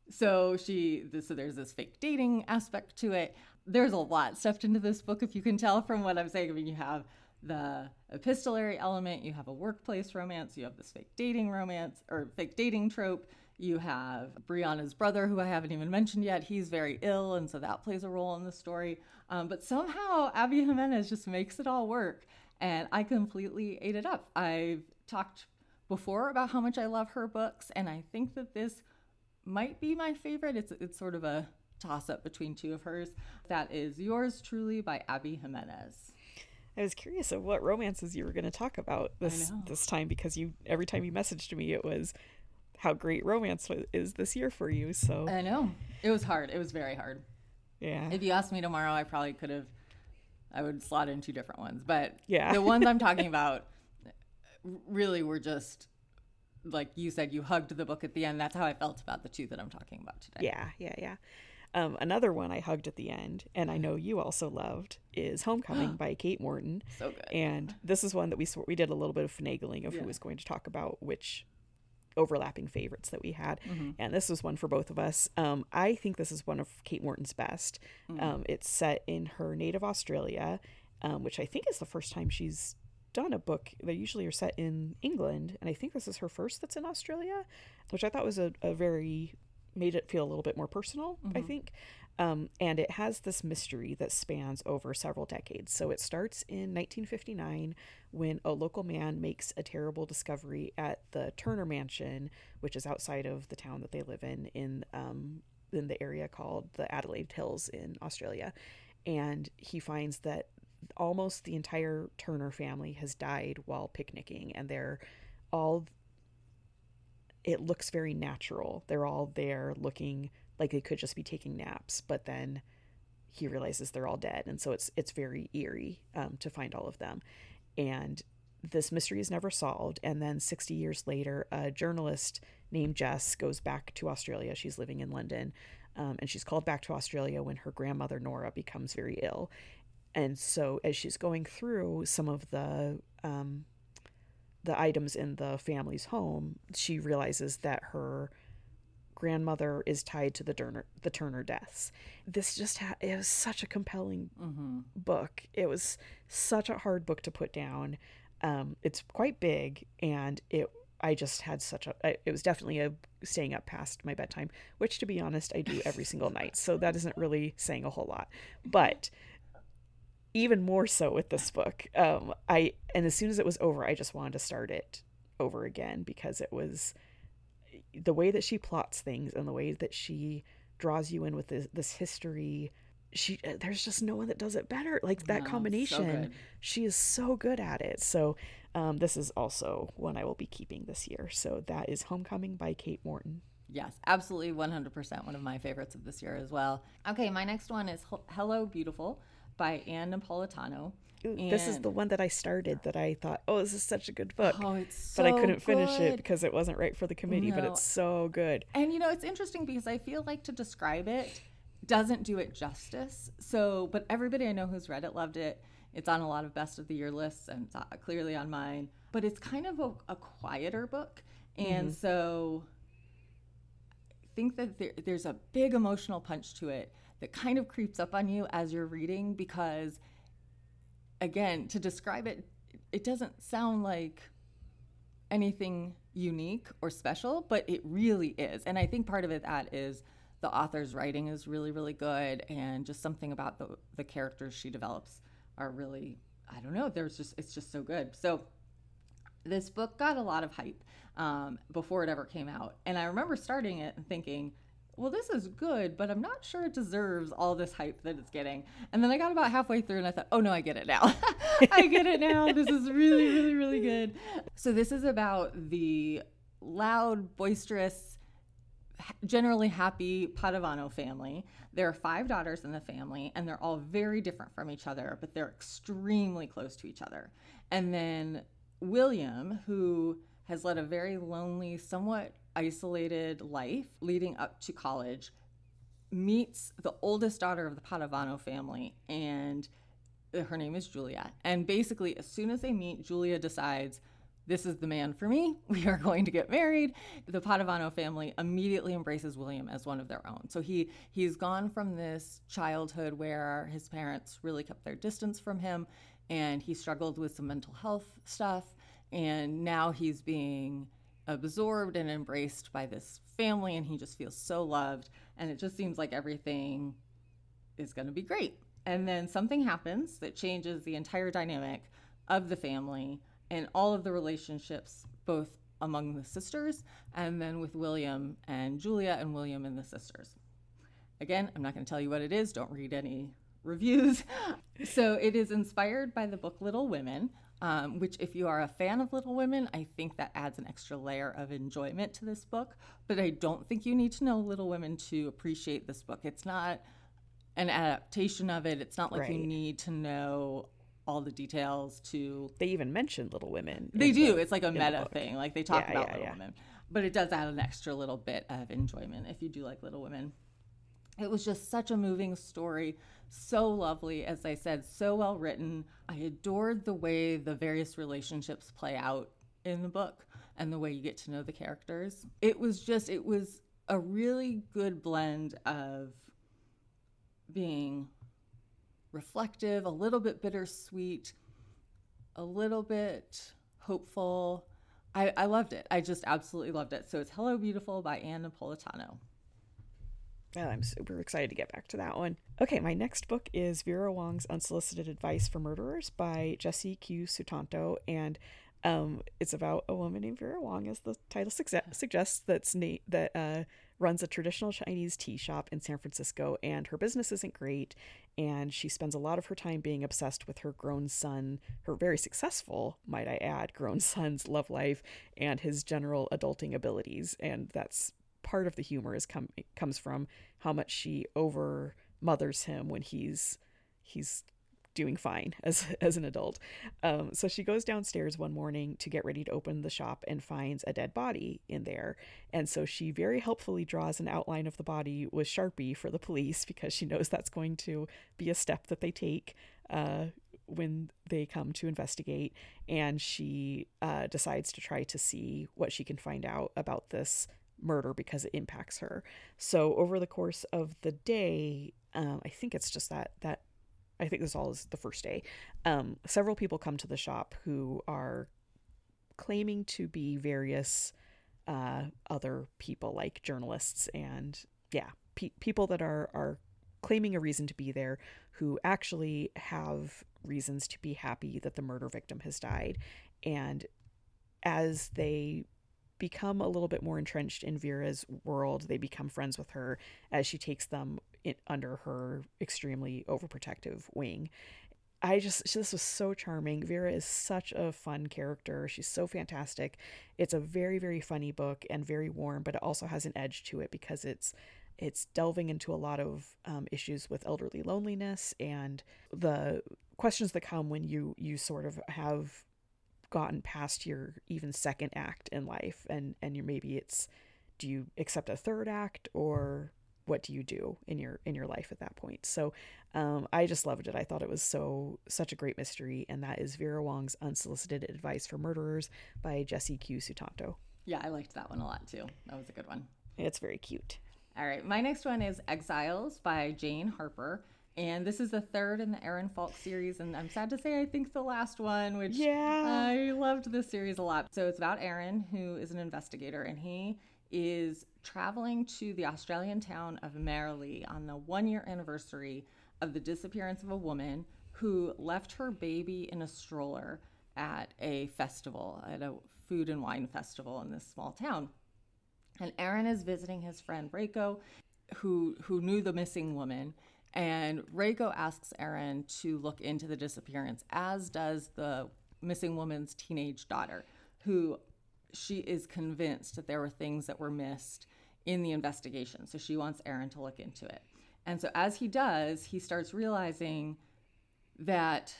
So she, so there's this fake dating aspect to it. There's a lot stuffed into this book, if you can tell from what I'm saying. I mean, you have the epistolary element, you have a workplace romance, you have this fake dating romance or fake dating trope you have Brianna's brother, who I haven't even mentioned yet. He's very ill, and so that plays a role in the story. Um, but somehow Abby Jimenez just makes it all work, and I completely ate it up. I've talked before about how much I love her books, and I think that this might be my favorite. It's it's sort of a toss up between two of hers. That is Yours Truly by Abby Jimenez. I was curious of what romances you were going to talk about this this time because you every time you messaged me it was how great romance is this year for you. So I know it was hard. It was very hard. Yeah. If you asked me tomorrow, I probably could have. I would slot in two different ones, but yeah, the ones I'm talking <laughs> about really were just like you said. You hugged the book at the end. That's how I felt about the two that I'm talking about today. Yeah, yeah, yeah. Um, another one I hugged at the end, and I know you also loved, is Homecoming <gasps> by Kate Morton. So good. And this is one that we we did a little bit of finagling of yeah. who was going to talk about which overlapping favorites that we had. Mm-hmm. And this was one for both of us. Um, I think this is one of Kate Morton's best. Mm-hmm. Um, it's set in her native Australia, um, which I think is the first time she's done a book. They usually are set in England. And I think this is her first that's in Australia, which I thought was a, a very made it feel a little bit more personal, mm-hmm. I think. Um, and it has this mystery that spans over several decades. So it starts in 1959 when a local man makes a terrible discovery at the Turner Mansion, which is outside of the town that they live in, in um, in the area called the Adelaide Hills in Australia, and he finds that almost the entire Turner family has died while picnicking, and they're all. It looks very natural. They're all there looking like they could just be taking naps, but then he realizes they're all dead, and so it's it's very eerie um, to find all of them, and this mystery is never solved. And then 60 years later, a journalist named Jess goes back to Australia. She's living in London. Um, and she's called back to Australia when her grandmother Nora becomes very ill. And so, as she's going through some of the um, the items in the family's home, she realizes that her grandmother is tied to the Turner the Turner deaths. This just ha- it was such a compelling mm-hmm. book. It was such a hard book to put down. Um, it's quite big, and it I just had such a it was definitely a staying up past my bedtime, which to be honest I do every single night. So that isn't really saying a whole lot, but even more so with this book. Um, I and as soon as it was over, I just wanted to start it over again because it was the way that she plots things and the way that she draws you in with this, this history. She uh, there's just no one that does it better. Like that no, combination, so she is so good at it. So um, this is also one I will be keeping this year. So that is Homecoming by Kate Morton. Yes, absolutely 100% one of my favorites of this year as well. Okay, my next one is Hello Beautiful by Ann Napolitano. And this is the one that I started that I thought, oh, this is such a good book. Oh, it's so But I couldn't finish it because it wasn't right for the committee, no. but it's so good. And you know, it's interesting because I feel like to describe it doesn't do it justice. So, but everybody I know who's read it loved it. It's on a lot of best of the year lists and uh, clearly on mine. But it's kind of a, a quieter book. And mm-hmm. so I think that there, there's a big emotional punch to it that kind of creeps up on you as you're reading because again to describe it it doesn't sound like anything unique or special but it really is. And i think part of it that is the author's writing is really really good and just something about the the characters she develops are really i don't know there's just it's just so good. So this book got a lot of hype um, before it ever came out. And i remember starting it and thinking well, this is good, but I'm not sure it deserves all this hype that it's getting. And then I got about halfway through and I thought, oh no, I get it now. <laughs> I get it now. This is really, really, really good. So, this is about the loud, boisterous, generally happy Padavano family. There are five daughters in the family, and they're all very different from each other, but they're extremely close to each other. And then William, who has led a very lonely, somewhat isolated life leading up to college, meets the oldest daughter of the Padavano family, and her name is Julia. And basically, as soon as they meet, Julia decides, this is the man for me. <laughs> We are going to get married. The Padavano family immediately embraces William as one of their own. So he he's gone from this childhood where his parents really kept their distance from him and he struggled with some mental health stuff and now he's being absorbed and embraced by this family and he just feels so loved and it just seems like everything is going to be great. And then something happens that changes the entire dynamic of the family and all of the relationships both among the sisters and then with William and Julia and William and the sisters. Again I'm not going to tell you what it is don't read any reviews. <laughs> So it is inspired by the book Little Women um, which, if you are a fan of Little Women, I think that adds an extra layer of enjoyment to this book. But I don't think you need to know Little Women to appreciate this book. It's not an adaptation of it, it's not like right. you need to know all the details to. They even mention Little Women. They do. The, it's like a meta thing. Like they talk yeah, about yeah, Little yeah. Women. But it does add an extra little bit of enjoyment if you do like Little Women. It was just such a moving story so lovely, as I said, so well written. I adored the way the various relationships play out in the book and the way you get to know the characters. It was just, it was a really good blend of being reflective, a little bit bittersweet, a little bit hopeful. I, I loved it. I just absolutely loved it. So it's Hello Beautiful by Ann Napolitano. Well, I'm super excited to get back to that one. Okay, my next book is Vera Wong's Unsolicited Advice for Murderers by Jesse Q. Sutanto. And um, it's about a woman named Vera Wong, as the title suggests, that's na- that uh, runs a traditional Chinese tea shop in San Francisco. And her business isn't great. And she spends a lot of her time being obsessed with her grown son, her very successful, might I add, grown son's love life and his general adulting abilities. And that's part of the humor is come comes from how much she over mothers him when he's he's doing fine <laughs> as as an adult. Um, so she goes downstairs one morning to get ready to open the shop and finds a dead body in there. And so she very helpfully draws an outline of the body with Sharpie for the police <laughs> because she knows that's going to be a step that they take uh, when they come to investigate. And she uh, decides to try to see what she can find out about this murder because it impacts her. So over the course of the day, um, I think it's just that that I think this all is the first day. Um, several people come to the shop who are claiming to be various uh, other people, like journalists and yeah, pe- people that are are claiming a reason to be there, who actually have reasons to be happy that the murder victim has died, and as they become a little bit more entrenched in Vera's world. They become friends with her as she takes them in, under her extremely overprotective wing. I just this was so charming. Vera is such a fun character. She's so fantastic. It's a very very funny book and very warm, but it also has an edge to it because it's it's delving into a lot of um, issues with elderly loneliness and the questions that come when you you sort of have gotten past your even second act in life and and you maybe it's do you accept a third act or what do you do in your in your life at that point? So um, i just loved it. I thought it was so such a great mystery and that is vera wong's unsolicited advice for murderers by jesse q sutanto. Yeah i liked that one a lot too. That was a good one. It's very cute. All right my next one is exiles by jane harper and this is the third in the Aaron Falk series, and I'm sad to say I think the last one, which yeah. I loved this series a lot. So it's about Aaron, who is an investigator, and he is traveling to the Australian town of Marralee on the one year anniversary of the disappearance of a woman who left her baby in a stroller at a festival, at a food and wine festival in this small town. And Aaron is visiting his friend Raco, who who knew the missing woman and Raco asks Aaron to look into the disappearance, as does the missing woman's teenage daughter, who she is convinced that there were things that were missed in the investigation. So she wants Aaron to look into it. And so as he does, he starts realizing that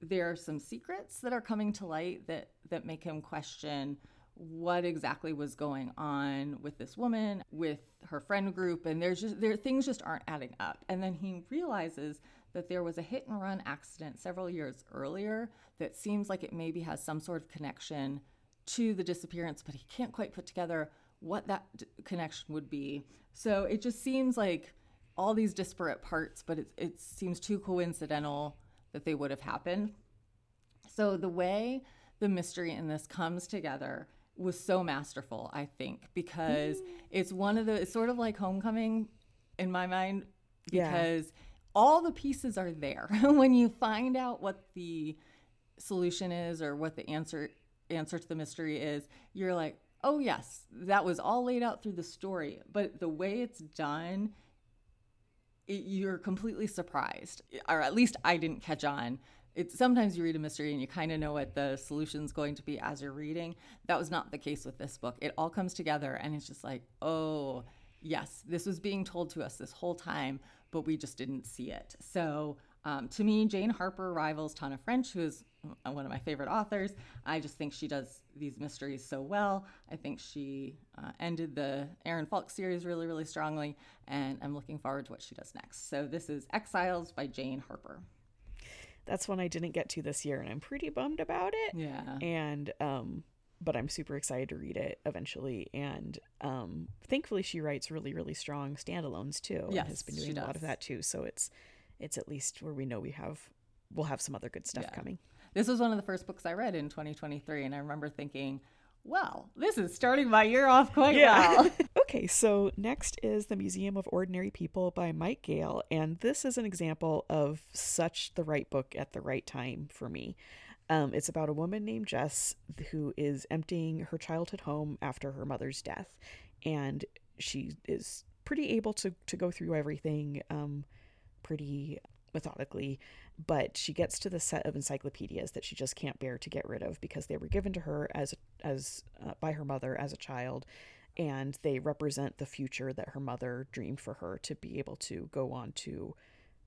there are some secrets that are coming to light that that make him question what exactly was going on with this woman, with her friend group, and there's just there things just aren't adding up. And then he realizes that there was a hit and run accident several years earlier that seems like it maybe has some sort of connection to the disappearance, but he can't quite put together what that d- connection would be. So it just seems like all these disparate parts, but it, it seems too coincidental that they would have happened. So the way the mystery in this comes together was so masterful, I think, because mm. it's one of the it's sort of like homecoming in my mind because yeah. all the pieces are there. <laughs> when you find out what the solution is or what the answer answer to the mystery is, you're like, "Oh yes, that was all laid out through the story." But the way it's done, it, you're completely surprised. Or at least I didn't catch on it's sometimes you read a mystery and you kind of know what the solution's going to be as you're reading. That was not the case with this book. It all comes together and it's just like, oh, yes, this was being told to us this whole time, but we just didn't see it. So um, to me, Jane Harper rivals Tana French, who is one of my favorite authors. I just think she does these mysteries so well. I think she uh, ended the Aaron Falk series really, really strongly, and I'm looking forward to what she does next. So this is Exiles by Jane Harper that's one I didn't get to this year, and I'm pretty bummed about it. Yeah. And um, but I'm super excited to read it eventually. And um, thankfully, she writes really, really strong standalones too. Yes, and has been doing a lot of that too. So it's it's at least where we know we have we'll have some other good stuff yeah. coming. This was one of the first books I read in 2023, and I remember thinking, well, this is starting my year off quite yeah. well. <laughs> okay, so next is The Museum of Ordinary People by Mike Gayle, and this is an example of such the right book at the right time for me. Um, it's about a woman named Jess who is emptying her childhood home after her mother's death, and she is pretty able to to go through everything um, pretty methodically but she gets to the set of encyclopedias that she just can't bear to get rid of because they were given to her as as uh, by her mother as a child and they represent the future that her mother dreamed for her to be able to go on to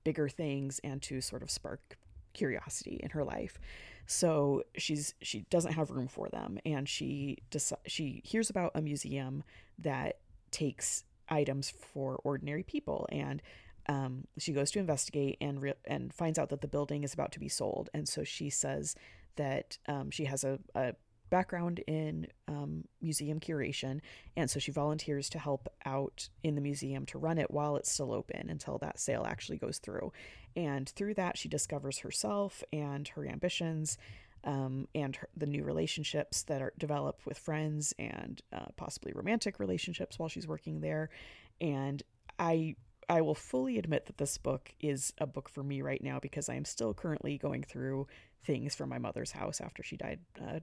bigger things and to sort of spark curiosity in her life. So she's she doesn't have room for them, and she deci- she hears about a museum that takes items for ordinary people, and um, she goes to investigate and re- and finds out that the building is about to be sold, and so she says that um, she has a, a background in um, museum curation, and so she volunteers to help out in the museum to run it while it's still open until that sale actually goes through. And through that, she discovers herself and her ambitions. Um, and her, the new relationships that are developed with friends and uh, possibly romantic relationships while she's working there. And I I will fully admit that this book is a book for me right now because I am still currently going through things from my mother's house after she died uh,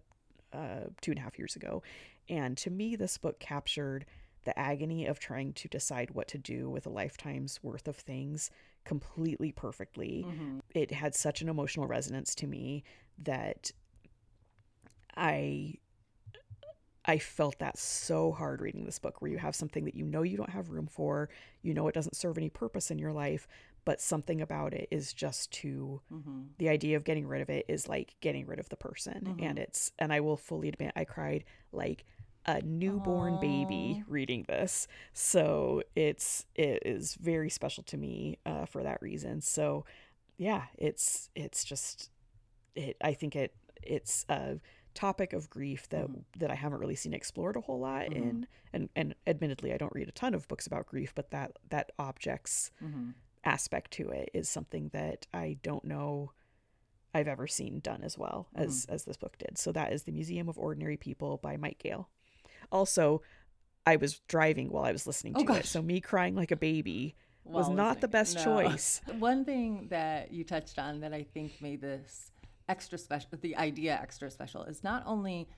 uh, two and a half years ago. And to me, this book captured the agony of trying to decide what to do with a lifetime's worth of things completely perfectly. Mm-hmm. It had such an emotional resonance to me that I I felt that so hard reading this book where you have something that you know you don't have room for, you know it doesn't serve any purpose in your life, but something about it is just too mm-hmm. the idea of getting rid of it is like getting rid of the person mm-hmm. and it's and i will fully admit i cried like a newborn Aww. baby reading this so it's it is very special to me uh, for that reason so yeah it's it's just it i think it it's a topic of grief that mm-hmm. that i haven't really seen explored a whole lot mm-hmm. in and and admittedly i don't read a ton of books about grief but that that objects mm-hmm aspect to it is something that I don't know I've ever seen done as well as mm. as this book did. So that is The Museum of Ordinary People by Mike Gayle. Also, I was driving while I was listening oh, to oh, it, so me crying like a baby was not the best no. choice. <laughs> One thing that you touched on that I think made this extra special, the idea extra special, is not only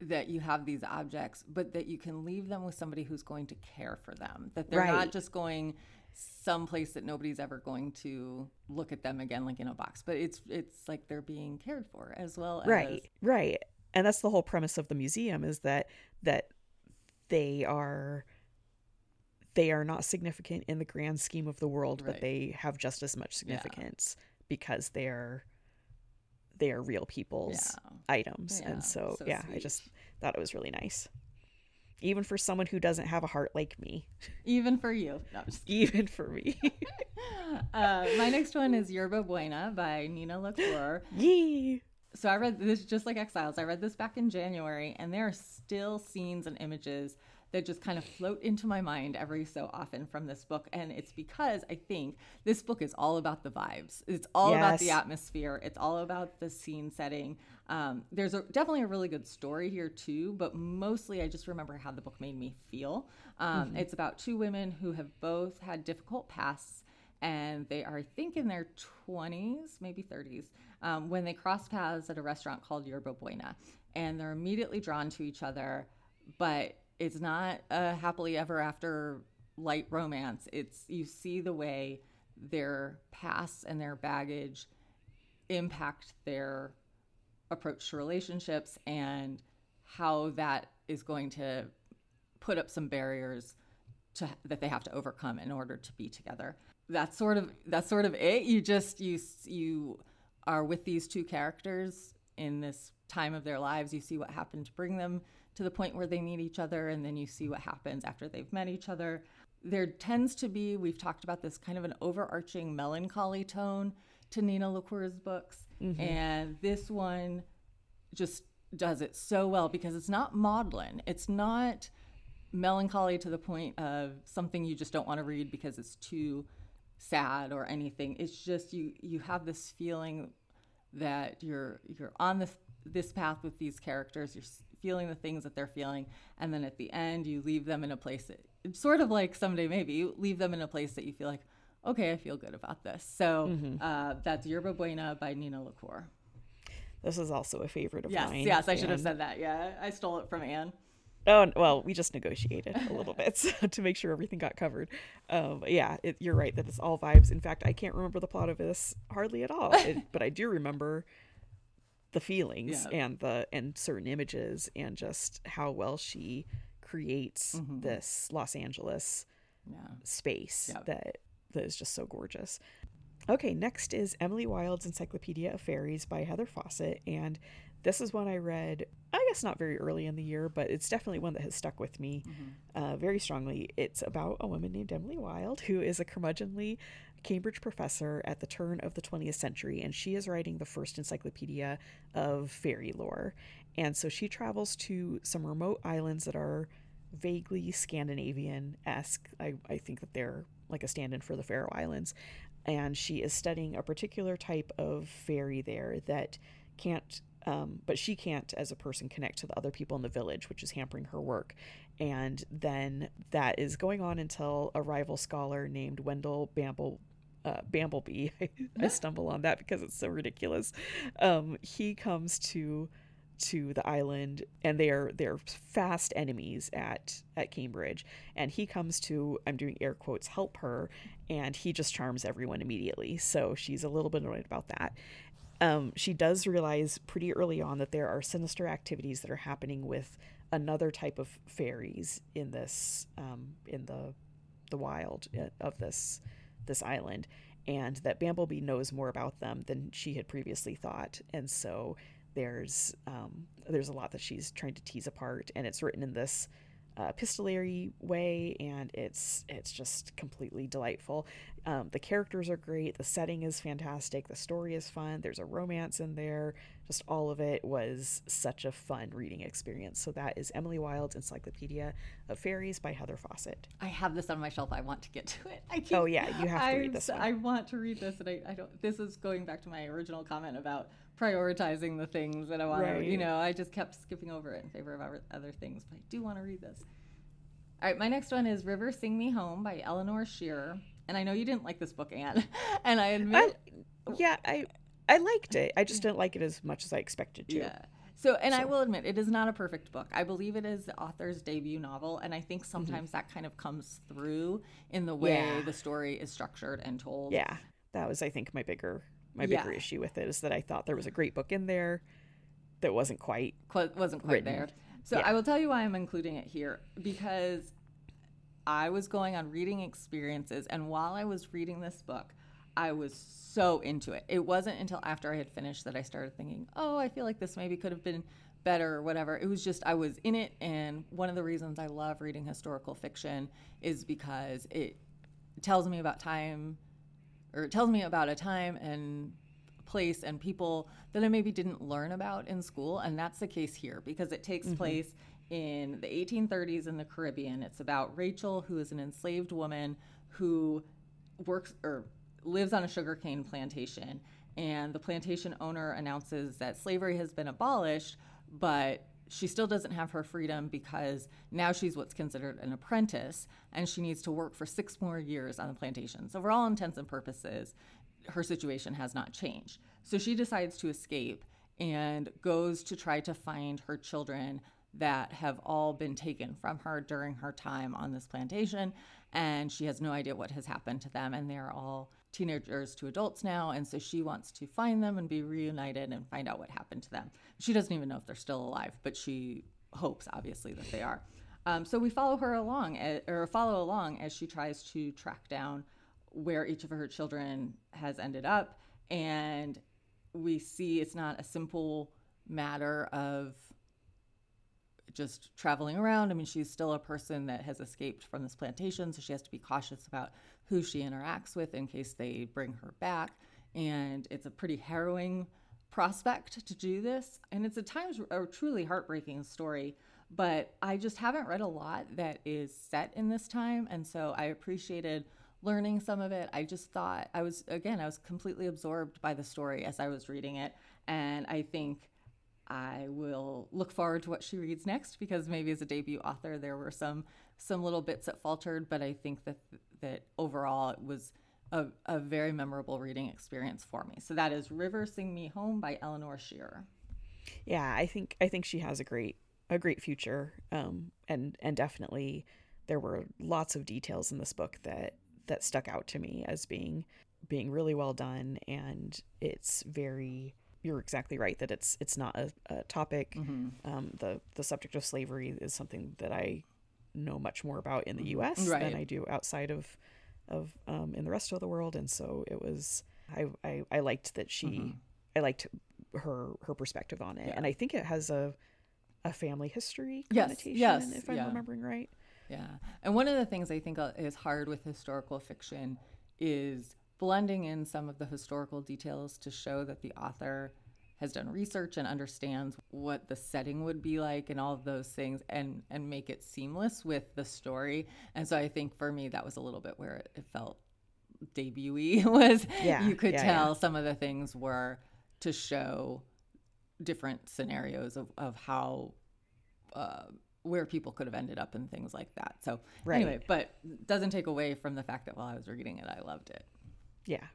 that you have these objects, but that you can leave them with somebody who's going to care for them. That they're right. not just going someplace that nobody's ever going to look at them again like in a box but it's it's like they're being cared for as well as right right and that's the whole premise of the museum is that that they are they are not significant in the grand scheme of the world right. but they have just as much significance yeah. because they're they are real people's yeah. items yeah. and so, so yeah sweet. i just thought it was really nice even for someone who doesn't have a heart like me. Even for you. <laughs> No, even for me. <laughs> uh, my next one is Yerba Buena by Nina LaCour. Yee. So I read this just like Exiles. I read this back in January, and there are still scenes and images that just kind of float into my mind every so often from this book. And it's because I think this book is all about the vibes. It's all yes. about the atmosphere. It's all about the scene setting. Um, there's a, definitely a really good story here too, but mostly I just remember how the book made me feel. Um, mm-hmm. It's about two women who have both had difficult pasts and they are, I think, in their 20s, maybe 30s, um, when they cross paths at a restaurant called Yerba Buena. And they're immediately drawn to each other, but it's not a happily ever after light romance. It's you see the way their past and their baggage impact their approach to relationships and how that is going to put up some barriers to, that they have to overcome in order to be together. That's sort of that's sort of it. You just you you are with these two characters in this time of their lives. You see what happened to bring them to the point where they meet each other, and then you see what happens after they've met each other. There tends to be, we've talked about this kind of an overarching melancholy tone to Nina LaCour's books. Mm-hmm. And this one just does it so well because it's not maudlin. It's not melancholy to the point of something you just don't want to read because it's too sad or anything. It's just you you have this feeling that you're you're on this this path with these characters. You're feeling the things that they're feeling, and then at the end you leave them in a place that it's sort of like someday maybe you leave them in a place that you feel like, okay, I feel good about this. So mm-hmm. uh, that's Yerba Buena by Nina LaCour. This is also a favorite of mine. yes, mine. Yes, I should have said that. Yeah, I stole it from Ann. Oh well, we just negotiated a little bit <laughs> to make sure everything got covered. Um, yeah, it, you're right that it's all vibes. In fact, I can't remember the plot of this hardly at all, <laughs> it, but I do remember the feelings yeah. and the and certain images and just how well she creates mm-hmm. this Los Angeles yeah. space that that is just so gorgeous. Okay, next is Emily Wilde's Encyclopedia of Fairies by Heather Fawcett. And this is one I read, I guess not very early in the year, but it's definitely one that has stuck with me mm-hmm. uh, very strongly. It's about a woman named Emily Wilde, who is a curmudgeonly Cambridge professor at the turn of the 20th century, and she is writing the first encyclopedia of fairy lore. And so she travels to some remote islands that are vaguely Scandinavian esque. I, I think that they're like a stand in for the Faroe Islands and she is studying a particular type of fairy there that can't um, but she can't as a person connect to the other people in the village which is hampering her work and then that is going on until a rival scholar named wendell bamble uh, Bambleby. <laughs> I, stumble on that because it's so ridiculous. Um, he comes to to the island and they're they're fast enemies at at Cambridge and he comes to I'm doing air quotes help her and he just charms everyone immediately so she's a little bit annoyed about that um, she does realize pretty early on that there are sinister activities that are happening with another type of fairies in this um, in the the wild uh, of this this island and that Bambleby knows more about them than she had previously thought. And so there's um, there's a lot that she's trying to tease apart, and it's written in this uh, epistolary way, and it's it's just completely delightful. Um, the characters are great, the setting is fantastic, the story is fun. There's a romance in there. Just all of it was such a fun reading experience. So that is Emily Wilde's Encyclopedia of Fairies by Heather Fawcett. I have this on my shelf. I want to get to it. I keep, oh yeah, you have to I, read this. One. I want to read this, and I, I don't. This is going back to my original comment about prioritizing the things that I want right. to, you know, I just kept skipping over it in favor of other things, but I do want to read this. All right, my next one is River Sing Me Home by Eleanor Shearer. And I know you didn't like this book, Ann. <laughs> and I admit. I, yeah, I I liked it. I just didn't like it as much as I expected to. Yeah. So, and so. I will admit, it is not a perfect book. I believe it is the author's debut novel, and I think mm-hmm. sometimes mm-hmm. that kind of comes through in the way yeah. the story is structured and told. Yeah, that was, I think, my bigger my bigger yeah. issue with it is that I thought there was a great book in there that wasn't quite Qu- wasn't quite written. there. So yeah. I will tell you why I'm including it here because I was going on reading experiences, and while I was reading this book, I was so into it. It wasn't until after I had finished that I started thinking, oh, I feel like this maybe could have been better or whatever. It was just, I was in it. And one of the reasons I love reading historical fiction is because it tells me about time or it tells me about a time and place and people that I maybe didn't learn about in school. And that's the case here because it takes mm-hmm. place in the 1830s in the Caribbean. It's about Rachel, who is an enslaved woman who works or lives on a sugarcane plantation. And the plantation owner announces that slavery has been abolished, but she still doesn't have her freedom because now she's what's considered an apprentice and she needs to work for six more years on the plantation. So, for all intents and purposes, her situation has not changed. So, she decides to escape and goes to try to find her children that have all been taken from her during her time on this plantation. And she has no idea what has happened to them. And they're all teenagers to adults now. And so she wants to find them and be reunited and find out what happened to them. She doesn't even know if they're still alive, but she hopes, obviously, that they are. Um, so we follow her along, eh, or follow along as she tries to track down where each of her children has ended up. And we see it's not a simple matter of just traveling around. I mean, she's still a person that has escaped from this plantation, so she has to be cautious about who she interacts with in case they bring her back. And it's a pretty harrowing prospect to do this. And it's at times a truly heartbreaking story. But I just haven't read a lot that is set in this time. And so I appreciated learning some of it. I just thought I was, again, I was completely absorbed by the story as I was reading it. And I think I will look forward to what she reads next because maybe as a debut author there were some some little bits that faltered, but I think that that overall it was a, a very memorable reading experience for me. So that is River Sing Me Home by Eleanor Shearer. Yeah, I think I think she has a great a great future. Um, and and definitely there were lots of details in this book that that stuck out to me as being being really well done and it's very you're exactly right that it's it's not a, a topic mm-hmm. um, the the subject of slavery is something that I know much more about in the mm-hmm. U.S. Right. than I do outside of of um, in the rest of the world, and so it was I I, I liked that she mm-hmm. I liked her her perspective on it, yeah. and I think it has a a family history connotation, yes, yes, if I'm yeah. remembering right. Yeah, and one of the things I think uh, is hard with historical fiction is blending in some of the historical details to show that the author has done research and understands what the setting would be like and all of those things and and make it seamless with the story and so i think for me that was a little bit where it, felt debuty <laughs> was yeah, you could yeah, tell yeah. some of the things were to show different scenarios of, of how uh, where people could have ended up and things like that so right. anyway but doesn't take away from the fact that while i was reading it i loved it yeah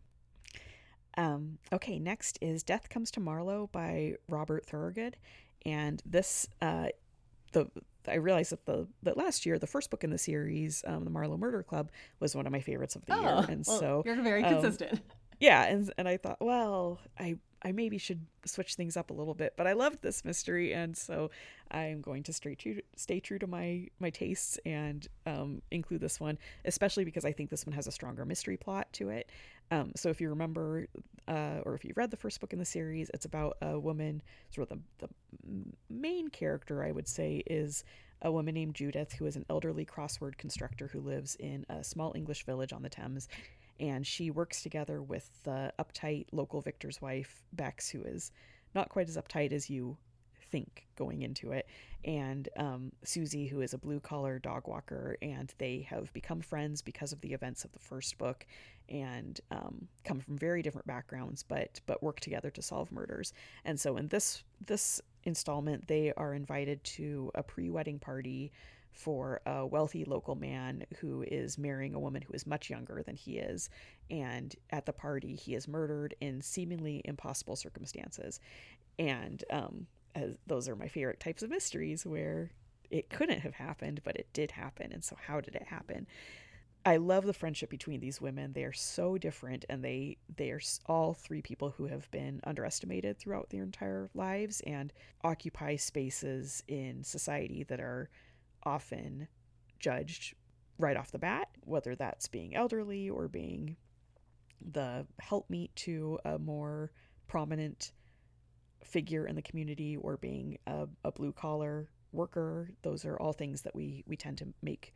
um, okay, next is Death Comes to Marlow by Robert Thorogood. And this, uh, the I realized that the that last year the first book in the series, um, the Marlow Murder Club, was one of my favorites of the oh, year, and well, so you're very um, consistent. <laughs> Yeah, and and I thought, well, I I maybe should switch things up a little bit, but I loved this mystery, and so I'm going to stay true stay true to my my tastes and um, include this one, especially because I think this one has a stronger mystery plot to it. Um, so if you remember, uh, or if you've read the first book in the series, it's about a woman. Sort of the, the main character, I would say, is a woman named Judith, who is an elderly crossword constructor who lives in a small English village on the Thames, and she works together with the uptight local victor's wife, Bex, who is not quite as uptight as you think going into it, and um, Susie, who is a blue collar dog walker, and they have become friends because of the events of the first book, and um, come from very different backgrounds, but but work together to solve murders. And so in this this installment, they are invited to a pre wedding party for a wealthy local man who is marrying a woman who is much younger than he is. And at the party, he is murdered in seemingly impossible circumstances. And um, as those are my favorite types of mysteries where it couldn't have happened, but it did happen. And so, how did it happen? I love the friendship between these women. They are so different, and they they are all three people who have been underestimated throughout their entire lives and occupy spaces in society that are often judged right off the bat, whether that's being elderly or being the helpmeet to a more prominent figure in the community or being a, a blue collar worker. Those are all things that we we tend to make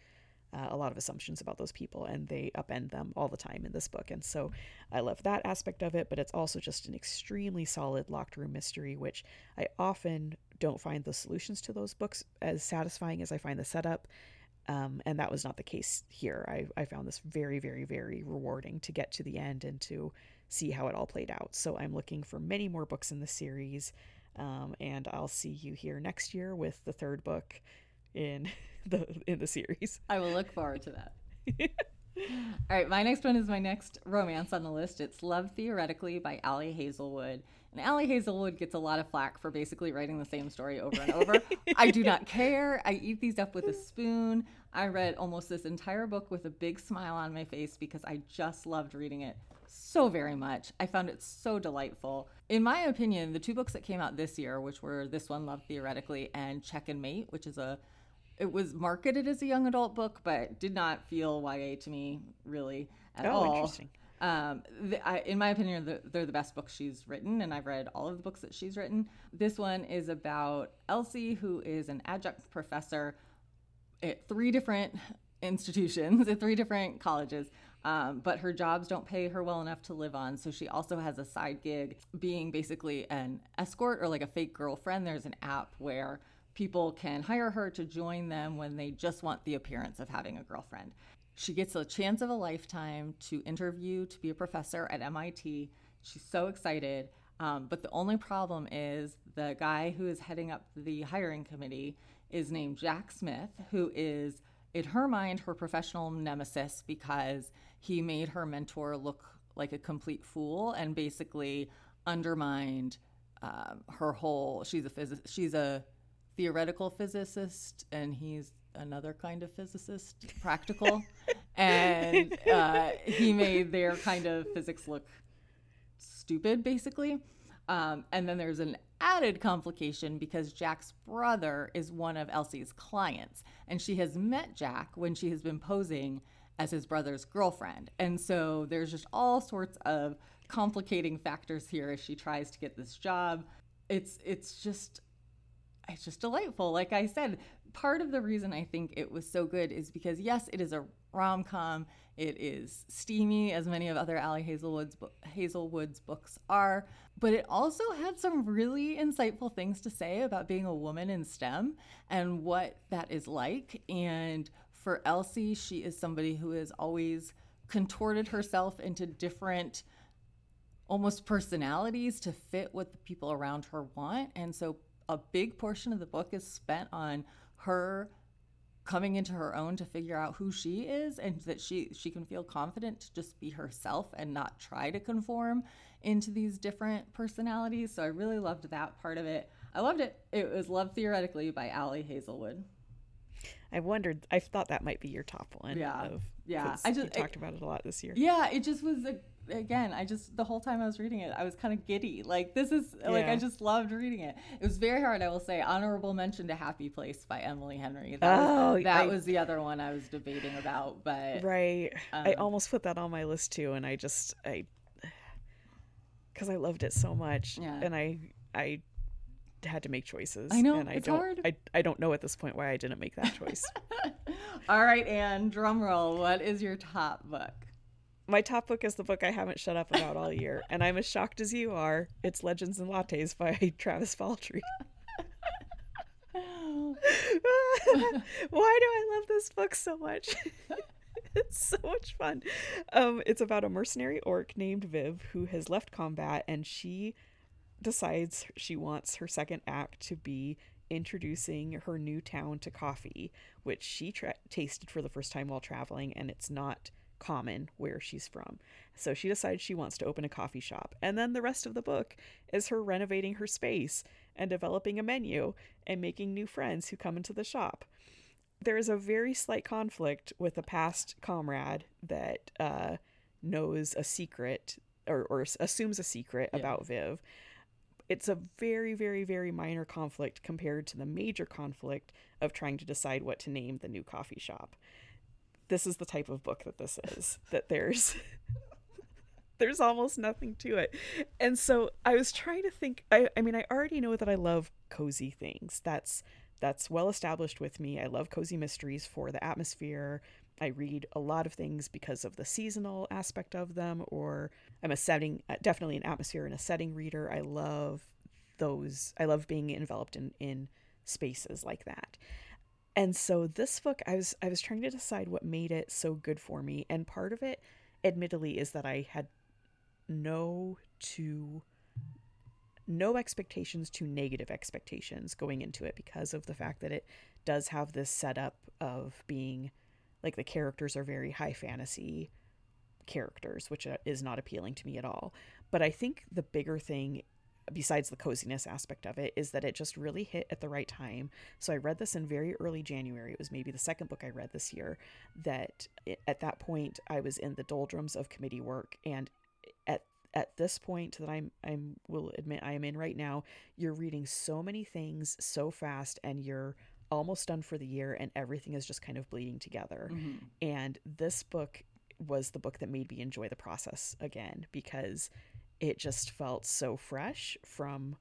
uh, a lot of assumptions about those people, and they upend them all the time in this book. And so I love that aspect of it, but it's also just an extremely solid locked room mystery, which I often don't find the solutions to those books as satisfying as I find the setup. Um, and that was not the case here. I, I found this very, very, very rewarding to get to the end and to see how it all played out. So I'm looking for many more books in the series. Um, and I'll see you here next year with the third book in <laughs> the in the series. I will look forward to that. <laughs> All right, my next one is my next romance on the list. It's Love Theoretically by Ali Hazelwood. And Ali Hazelwood gets a lot of flack for basically writing the same story over and over. <laughs> I do not care. I eat these up with a spoon. I read almost this entire book with a big smile on my face because I just loved reading it so very much. I found it so delightful. In my opinion, the two books that came out this year, which were this one, Love Theoretically, and Check and Mate, which is a it was marketed as a young adult book, but did not feel YA to me really at oh, all. Interesting. Um, the, I, in my opinion, the, they're the best books she's written, and I've read all of the books that she's written. This one is about Elsie, who is an adjunct professor at three different <laughs> institutions, at three different colleges. Um, but her jobs don't pay her well enough to live on. So she also has a side gig being basically an escort or like a fake girlfriend. There's an app where people can hire her to join them when they just want the appearance of having a girlfriend. She gets a chance of a lifetime to interview to be a professor at MIT. She's so excited. Um, but the only problem is the guy who is heading up the hiring committee is named Jack Smith, who is, in her mind, her professional nemesis because he made her mentor look like a complete fool and basically undermined um, her whole. She's a phys- She's a theoretical physicist, and he's another kind of physicist, practical, <laughs> and uh, he made their kind of physics look stupid, basically. Um, and then there's an added complication because Jack's brother is one of Elsie's clients, and she has met Jack when she has been posing as his brother's girlfriend. And so there's just all sorts of complicating factors here as she tries to get this job. It's it's just it's just delightful. Like I said, part of the reason I think it was so good is because yes, it is a rom com. It is steamy, as many of other Ali Hazelwood's Hazelwood's books are, but it also had some really insightful things to say about being a woman in STEM and what that is like. And for Elsie, she is somebody who has always contorted herself into different almost personalities to fit what the people around her want. And so a big portion of the book is spent on her coming into her own to figure out who she is and that she she can feel confident to just be herself and not try to conform into these different personalities. So I really loved that part of it. I loved it. It was Love Theoretically by Ali Hazelwood. I wondered. I thought that might be your top one. Yeah, of, yeah. I just talked about it a lot this year. Yeah, it just was a again, I just the whole time I was reading it, I was kind of giddy. Like this is yeah. like I just loved reading it. It was very hard, I will say. Honorable mention to Happy Place by Emily Henry. That oh, was, that I, was the other one I was debating about, but right. Um, I almost put that on my list too, and I just I <sighs> because I loved it so much, yeah. and I I had to make choices. I know and I it's don't, hard. I I don't know at this point why I didn't make that choice. <laughs> All right, Ann, drum roll. What is your top book? My top book is the book I haven't shut up about all year, and I'm as shocked as you are. It's Legends and Lattes by <laughs> Travis Baldree. Why do I love this book so much? <laughs> it's so much fun. Um, it's about a mercenary orc named Viv who has left combat, and she decides she wants her second act to be introducing her new town to coffee, which she tra- tasted for the first time while traveling, and it's not common where she's from. So she decides she wants to open a coffee shop. And then the rest of the book is her renovating her space and developing a menu and making new friends who come into the shop. There is a very slight conflict with a past comrade that uh, knows a secret or, or assumes a secret yeah. about Viv. It's a very, very, very minor conflict compared to the major conflict of trying to decide what to name the new coffee shop this is the type of book that this is that there's <laughs> there's almost nothing to it. And so i was trying to think I, I mean i already know that i love cozy things. That's that's well established with me. I love cozy mysteries for the atmosphere. I read a lot of things because of the seasonal aspect of them or i'm a setting uh, definitely an atmosphere and a setting reader. I love those i love being enveloped in in spaces like that and so this book I was I was trying to decide what made it so good for me. And part of it admittedly is that I had no to no expectations to negative expectations going into it because of the fact that it does have this setup of being like the characters are very high fantasy characters which uh, is not appealing to me at all. But i think the bigger thing besides the coziness aspect of it, is that it just really hit at the right time. So I read this in very early January. It was maybe the second book I read this year. That it, at that point I was in the doldrums of committee work, and at at this point that I'm I'm will admit I am in right now, you're reading so many things so fast, and you're almost done for the year, and everything is just kind of bleeding together. Mm-hmm. And this book was the book that made me enjoy the process again because it just felt so fresh from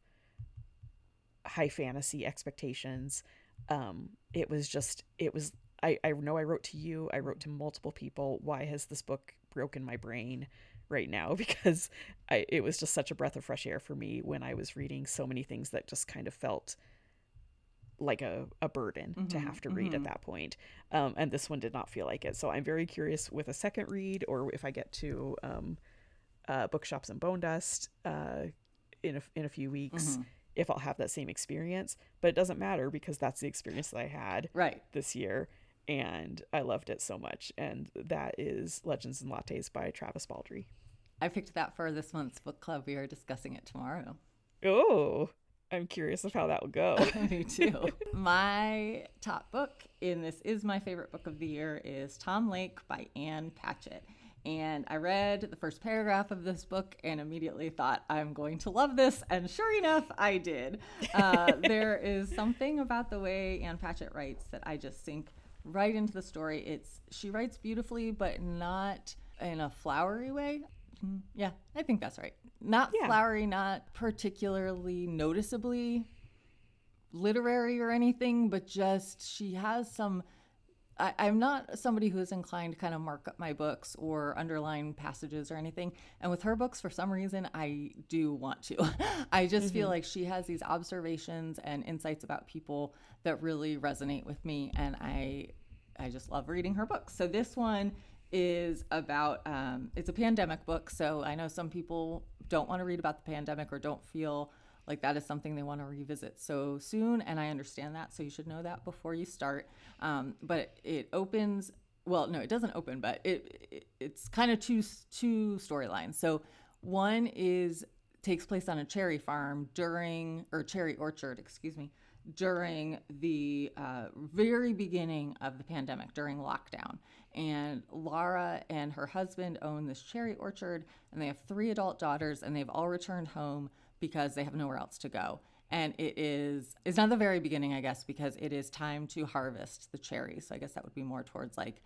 high fantasy expectations. Um, it was just, it was, I, I know I wrote to you, I wrote to multiple people, why has this book broken my brain right now? <laughs> Because I, it was just such a breath of fresh air for me when I was reading so many things that just kind of felt like a, a burden mm-hmm, to have to read mm-hmm. at that point. Um, and this one did not feel like it. So I'm very curious with a second read or if I get to, um, uh, Bookshops and Bonedust uh, in a, in a few weeks mm-hmm. if I'll have that same experience. But it doesn't matter because that's the experience that I had right this year, and I loved it so much. And that is Legends and Lattes by Travis Baldree. I picked that for this month's book club. We are discussing it tomorrow. Oh, I'm curious of how that will go. <laughs> Me too. my top book in this is my favorite book of the year is Tom Lake by Ann Patchett. And I read the first paragraph of this book and immediately thought, I'm going to love this. And sure enough, I did. Uh, <laughs> there is something about the way Ann Patchett writes that I just sink right into the story. It's she writes beautifully, but not in a flowery way. mm, yeah, I think that's right. Not Yeah. flowery, not particularly noticeably literary or anything, but just she has some. I, I'm not somebody who is inclined to kind of mark up my books or underline passages or anything. And with her books, for some reason, I do want to. <laughs> I just feel like she has these observations and insights about people that really resonate with me, and I, I just love reading her books. So this one is about um, it's a pandemic book. So I know some people don't want to read about the pandemic or don't feel like that is something they want to revisit so soon and i understand that so you should know that before you start. Um, but it opens well no it doesn't open but it, it it's kind of two two storylines. So one is takes place on a cherry farm during or cherry orchard excuse me during the uh, very beginning of the pandemic during lockdown. And Laura and her husband own this cherry orchard and they have three adult daughters and they've all returned home because they have nowhere else to go. And it is it's not the very beginning, I guess, because it is time to harvest the cherries. So I guess that would be more towards like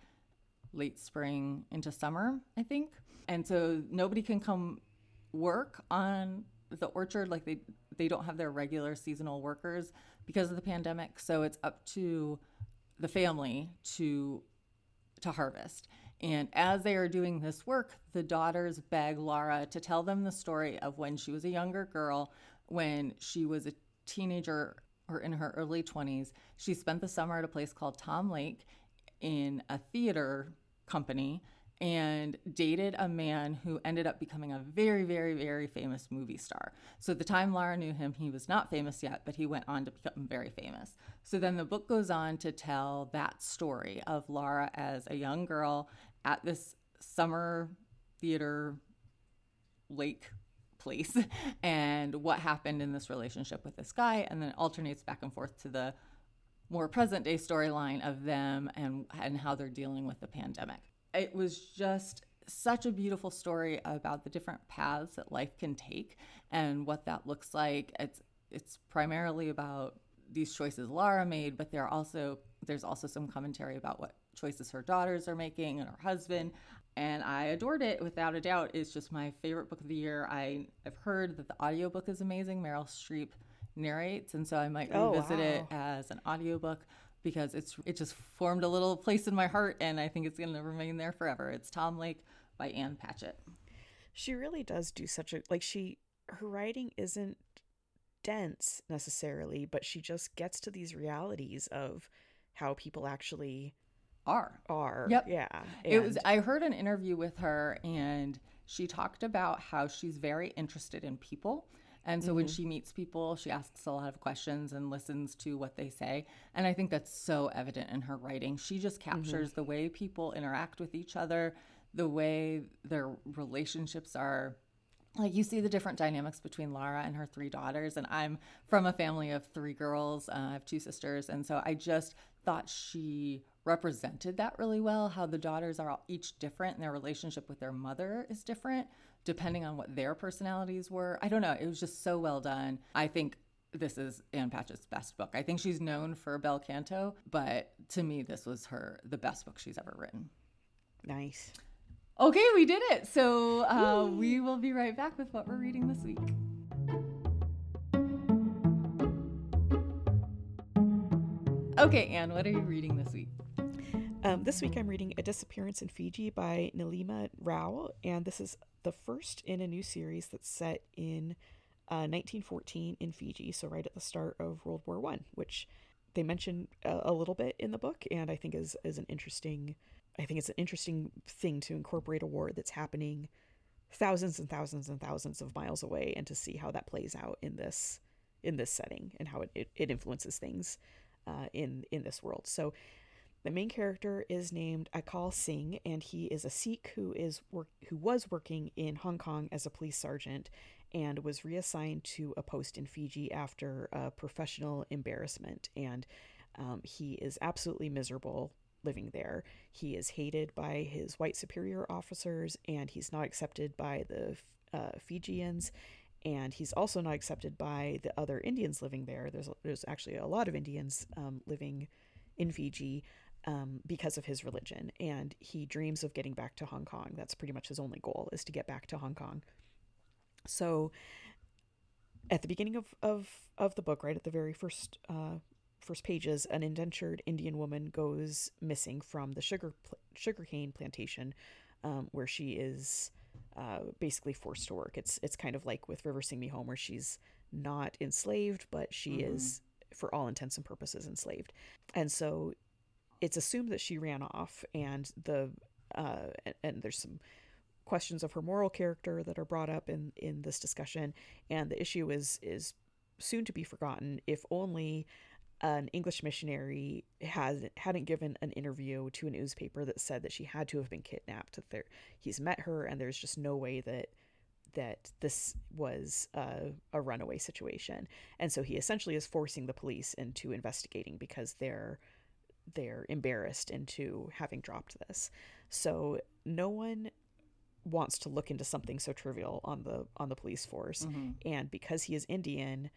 late spring into summer, I think. And so nobody can come work on the orchard like they they don't have their regular seasonal workers because of the pandemic. So it's up to the family to to harvest. And as they are doing this work, the daughters beg Laura to tell them the story of when she was a younger girl, when she was a teenager or in her early 20s. She spent the summer at a place called Tom Lake in a theater company and dated a man who ended up becoming a very, very, very famous movie star. So at the time Laura knew him, he was not famous yet, but he went on to become very famous. So then the book goes on to tell that story of Laura as a young girl at this summer theater lake place <laughs> and what happened in this relationship with this guy and then it alternates back and forth to the more present day storyline of them and and how they're dealing with the pandemic. It was just such a beautiful story about the different paths that life can take and what that looks like. It's it's primarily about these choices Lara made, but there are also there's also some commentary about what choices her daughters are making and her husband. And I adored it without a doubt. It's just my favorite book of the year. I, I've heard that the audiobook is amazing. Meryl Streep narrates, and so I might Oh, revisit it as an audiobook because it's it just formed a little place in my heart and I think it's going to remain there forever. It's Tom Lake by Ann Patchett. She really does do such a like she her writing isn't dense necessarily, but she just gets to these realities of how people actually R. are. Yep. Yeah. It was I heard an interview with her and she talked about how she's very interested in people. And so when she meets people, she asks a lot of questions and listens to what they say. And I think that's so evident in her writing. She just captures the way people interact with each other, the way their relationships are like you see the different dynamics between Lara and her three daughters, and I'm from a family of three girls. Uh, I have two sisters, and so I just thought she represented that really well. How the daughters are all each different, and their relationship with their mother is different depending on what their personalities were. I don't know. It was just so well done. I think this is Ann Patchett's best book. I think she's known for Bel Canto, but to me, this was her the best book she's ever written. nice. Okay, we did it. So uh, we will be right back with what we're reading this week. Okay, Ann, what are you reading this week? Um, this week I'm reading A Disappearance in Fiji by Nilima Rao, and this is the first in a new series that's set in uh, 1914 in Fiji, so right at the start of World War One, which they mention a, a little bit in the book, and I think is is an interesting. I think it's an interesting thing to incorporate a war that's happening thousands and thousands and thousands of miles away, and to see how that plays out in this in this setting and how it, it, it influences things uh, in in this world. So the main character is named Akal Singh, and he is a Sikh who is work who was working in Hong Kong as a police sergeant, and was reassigned to a post in Fiji after a professional embarrassment. And um, he is absolutely miserable living there. He is hated by his white superior officers, and he's not accepted by the uh, Fijians. And he's also not accepted by the other Indians living there. There's there's actually a lot of Indians um, living in Fiji, um, because of his religion. And he dreams of getting back to Hong Kong. That's pretty much his only goal is to get back to Hong Kong. So at the beginning of, of, of the book, right at the very first uh, first pages, an indentured Indian woman goes missing from the sugar pl- sugarcane plantation um, where she is uh, basically forced to work. It's it's kind of like with River Sing Me Home, where she's not enslaved, but she mm-hmm. is, for all intents and purposes, enslaved. And so it's assumed that she ran off, and the uh, and, and there's some questions of her moral character that are brought up in in this discussion, and the issue is is soon to be forgotten if only an English missionary has hadn't given an interview to a newspaper that said that she had to have been kidnapped. That there, he's met her, and there's just no way that that this was a, a runaway situation. And so he essentially is forcing the police into investigating because they're they're embarrassed into having dropped this. So no one wants to look into something so trivial on the on the police force, mm-hmm. and because he is Indian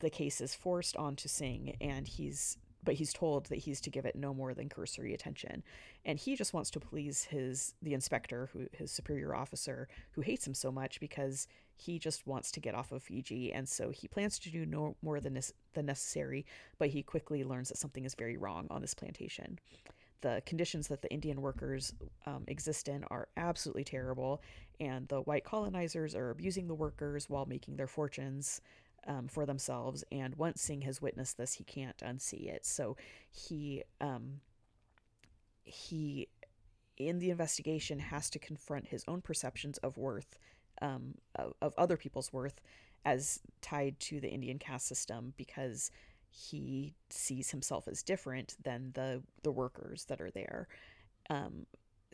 the case is forced onto Singh and he's but he's told that he's to give it no more than cursory attention. And he just wants to please his the inspector who his superior officer who hates him so much because he just wants to get off of Fiji. And so he plans to do no more than this than necessary but he quickly learns that something is very wrong on this plantation. The conditions that the Indian workers um, exist in are absolutely terrible, and the white colonizers are abusing the workers while making their fortunes um, for themselves. And once Singh has witnessed this, he can't unsee it. So he um, he in the investigation has to confront his own perceptions of worth um, of, of other people's worth as tied to the Indian caste system because he sees himself as different than the the workers that are there. Um,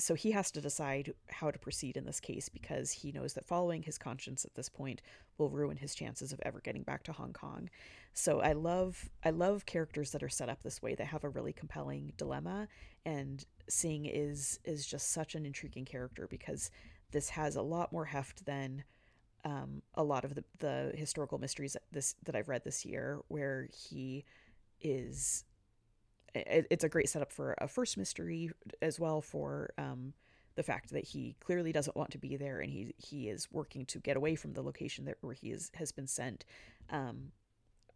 so he has to decide how to proceed in this case because he knows that following his conscience at this point will ruin his chances of ever getting back to Hong Kong. So I love I love characters that are set up this way that have a really compelling dilemma and Singh is is just such an intriguing character because this has a lot more heft than um, a lot of the, the historical mysteries that this that I've read this year where he is it, it's a great setup for a first mystery as well for um, the fact that he clearly doesn't want to be there and he he is working to get away from the location that where he is has been sent. Um,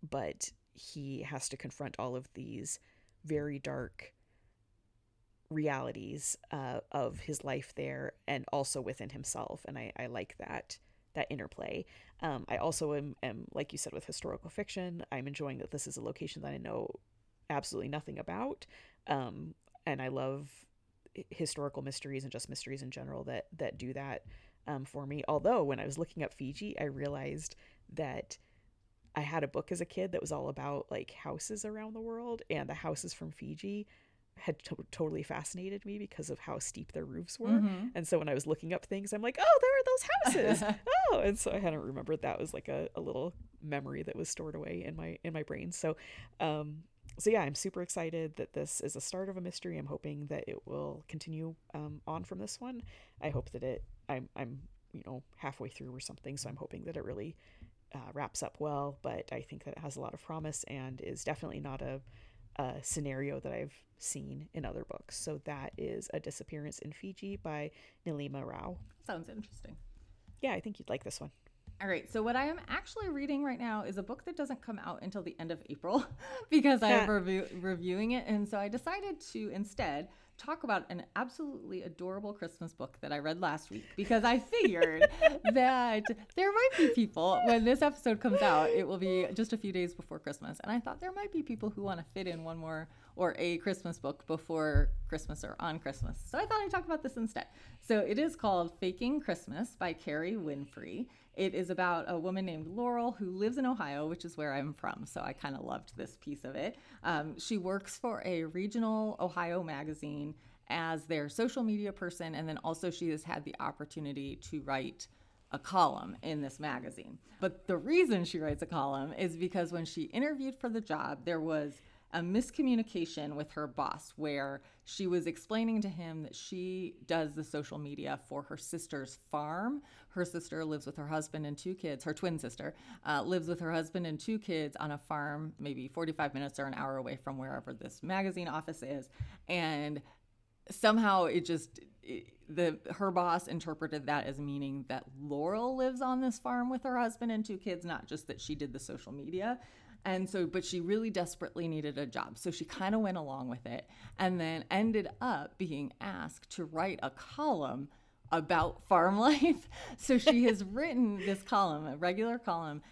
but he has to confront all of these very dark realities uh, of his life there and also within himself and I, I like that that interplay. Um, I also am, am like you said with historical fiction. I'm enjoying that this is a location that I know absolutely nothing about. Um, and I love historical mysteries and just mysteries in general that that do that um, for me. Although when I was looking up Fiji, I realized that I had a book as a kid that was all about like houses around the world, and the houses from Fiji had to- totally fascinated me because of how steep their roofs were. Mm-hmm. And so when I was looking up things, I'm like, oh, there are those houses. <laughs> oh, and so I hadn't remembered that was like a, a little memory that was stored away in my in my brain. So um, so yeah, I'm super excited that this is a start of a mystery. I'm hoping that it will continue um, on from this one. I hope that it. I'm I'm you know halfway through or something, so I'm hoping that it really uh, wraps up well. But I think that it has a lot of promise and is definitely not a, a scenario that I've seen in other books. So that is a disappearance in Fiji by Nilima Rao. Sounds interesting. Yeah, I think you'd like this one. All right. So what I am actually reading right now is a book that doesn't come out until the end of April <laughs> because I am review- reviewing it, and so I decided to instead talk about an absolutely adorable Christmas book that I read last week because I figured <laughs> that there might be people when this episode comes out, it will be just a few days before Christmas, and I thought there might be people who want to fit in one more or a Christmas book before Christmas or on Christmas. So I thought I'd talk about this instead. So it is called Faking Christmas by Kerry Winfrey. It is about a woman named Laurel who lives in Ohio, which is where I'm from. So I kind of loved this piece of it. Um, she works for a regional Ohio magazine as their social media person. And then also, she has had the opportunity to write a column in this magazine. But the reason she writes a column is because when she interviewed for the job, there was a miscommunication with her boss where she was explaining to him that she does the social media for her sister's farm. Her sister lives with her husband and two kids, her twin sister uh, lives with her husband and two kids on a farm, maybe 45 minutes or an hour away from wherever this magazine office is. And somehow it just. It, the her boss interpreted that as meaning that Laurel lives on this farm with her husband and two kids, not just that she did the social media. And so, but she really desperately needed a job. So she kind of went along with it and then ended up being asked to write a column about <laughs> farm life. So she has <laughs> written this column, a regular column,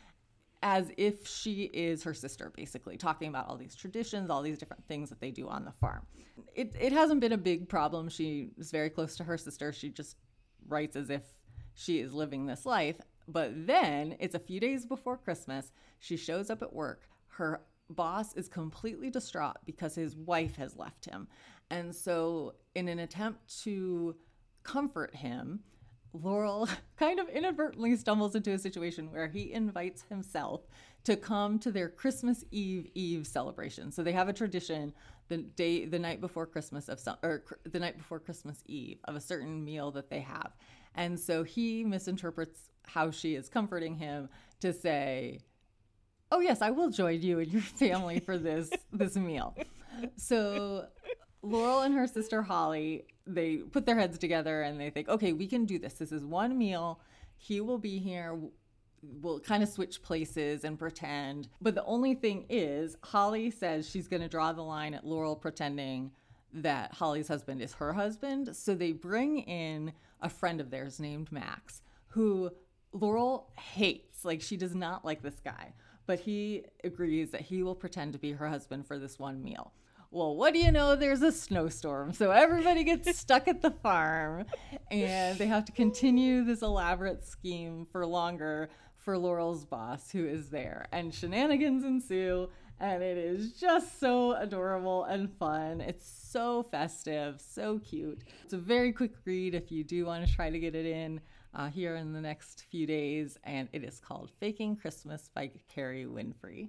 as if she is her sister, basically, talking about all these traditions, all these different things that they do on the farm. It, it hasn't been a big problem. She is very close to her sister. She just writes as if she is living this life. But then it's a few days before Christmas. She shows up at work. Her boss is completely distraught because his wife has left him. And so, in an attempt to comfort him, Laurel <laughs> kind of inadvertently stumbles into a situation where he invites himself to come to their Christmas Eve Eve celebration. So they have a tradition the day the night before Christmas of some or the night before Christmas Eve of a certain meal that they have. And so he misinterprets how she is comforting him to say, "Oh yes, I will join you and your <laughs> family for this this meal." So Laurel and her sister Holly, they put their heads together and they think, "Okay, we can do this. This is one meal. He will be here. We'll kind of switch places and pretend." But the only thing is, Holly says she's going to draw the line at Laurel pretending that Holly's husband is her husband. So they bring in a friend of theirs named Max, who Laurel hates. Like, she does not like this guy, but he agrees that he will pretend to be her husband for this one meal. Well, what do you know? There's a snowstorm. So everybody gets <laughs> stuck at the farm and they have to continue this elaborate scheme for longer for Laurel's boss, who is there. And shenanigans ensue and it is just so adorable and fun. It's so festive, so cute. It's a very quick read if you do want to try to get it in uh, here in the next few days, and it is called Faking Christmas by Kerry Winfrey.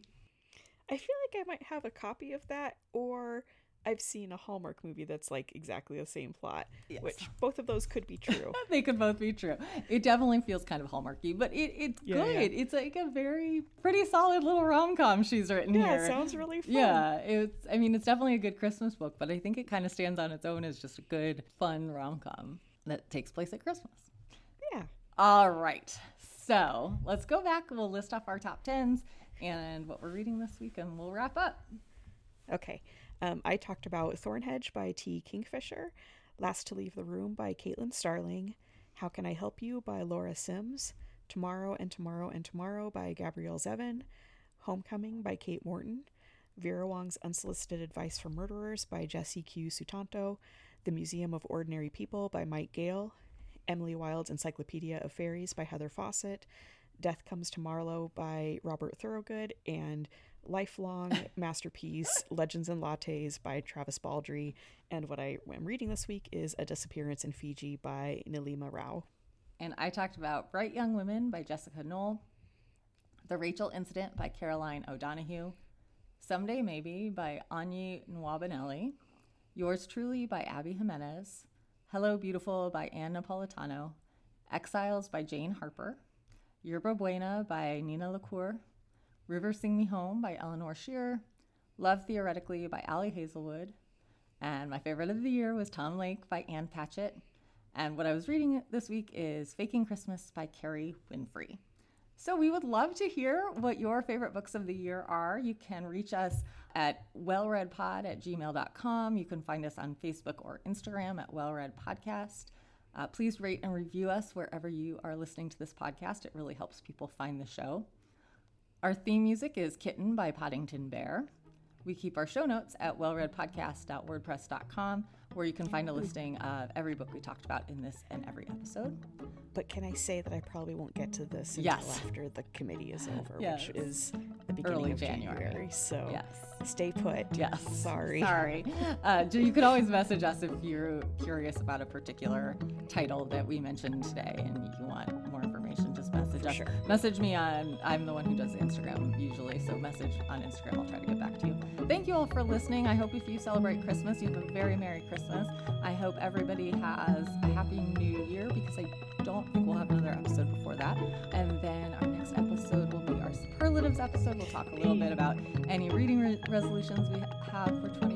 I feel like I might have a copy of that, or I've seen a Hallmark movie that's like exactly the same plot, yes. which both of those could be true. <laughs> they could both be true. It definitely feels kind of Hallmarky, but it, it's yeah, good. Yeah. It's like a very pretty solid little rom com she's written yeah, here. Yeah, it sounds really fun. Yeah, it's. I mean, it's definitely a good Christmas book, but I think it kind of stands on its own as just a good, fun rom com that takes place at Christmas. Yeah. All right. So let's go back. We'll list off our top tens and what we're reading this week, and we'll wrap up. Okay. Um, I talked about Thornhedge by T. Kingfisher, Last to Leave the Room by Caitlin Starling, How Can I Help You by Laura Sims, Tomorrow and Tomorrow and Tomorrow by Gabrielle Zevin, Homecoming by Kate Morton, Vera Wong's Unsolicited Advice for Murderers by Jesse Q. Sutanto, The Museum of Ordinary People by Mike Gayle, Emily Wilde's Encyclopaedia of Faeries by Heather Fawcett, Death Comes to Marlow by Robert Thorogood, and Lifelong Masterpiece Legends and Lattes by Travis Baldree. And what I am reading this week is A Disappearance in Fiji by Nilima Rao. And I talked about Bright Young Women by Jessica Knoll, The Rachel Incident by Caroline O'Donoghue, Someday Maybe by Onyi Nwabineli, Yours Truly by Abby Jimenez, Hello Beautiful by Ann Napolitano, Exiles by Jane Harper, Yerba Buena by Nina LaCour, River Sing Me Home by Eleanor Shearer, Love Theoretically by Ali Hazelwood, and my favorite of the year was Tom Lake by Ann Patchett. And what I was reading this week is Faking Christmas by Kerry Winfrey. So we would love to hear what your favorite books of the year are. You can reach us at wellreadpod at gmail.com. You can find us on Facebook or Instagram at wellreadpodcast. Uh, please rate and review us wherever you are listening to this podcast. It really helps people find the show. Our theme music is Kitten by Poddington Bear. We keep our show notes at wellreadpodcast.wordpress.com, where you can find a listing of every book we talked about in this and every episode. But can I say that I probably won't get to this until yes. after the committee is over, yes. which is the beginning Early of January. January. So yes. stay put. Yes. Sorry. Sorry. Uh, you could always message us if you're curious about a particular title that we mentioned today and you want more information. Just message sure. message me on. I'm the one who does Instagram usually, so message on Instagram. I'll try to get back to you. Thank you all for listening. I hope if you celebrate Christmas, you have a very Merry Christmas. I hope everybody has a Happy New Year because I don't think we'll have another episode before that. And then our next episode will be our superlatives episode. We'll talk a little bit about any reading re- resolutions we have for 2020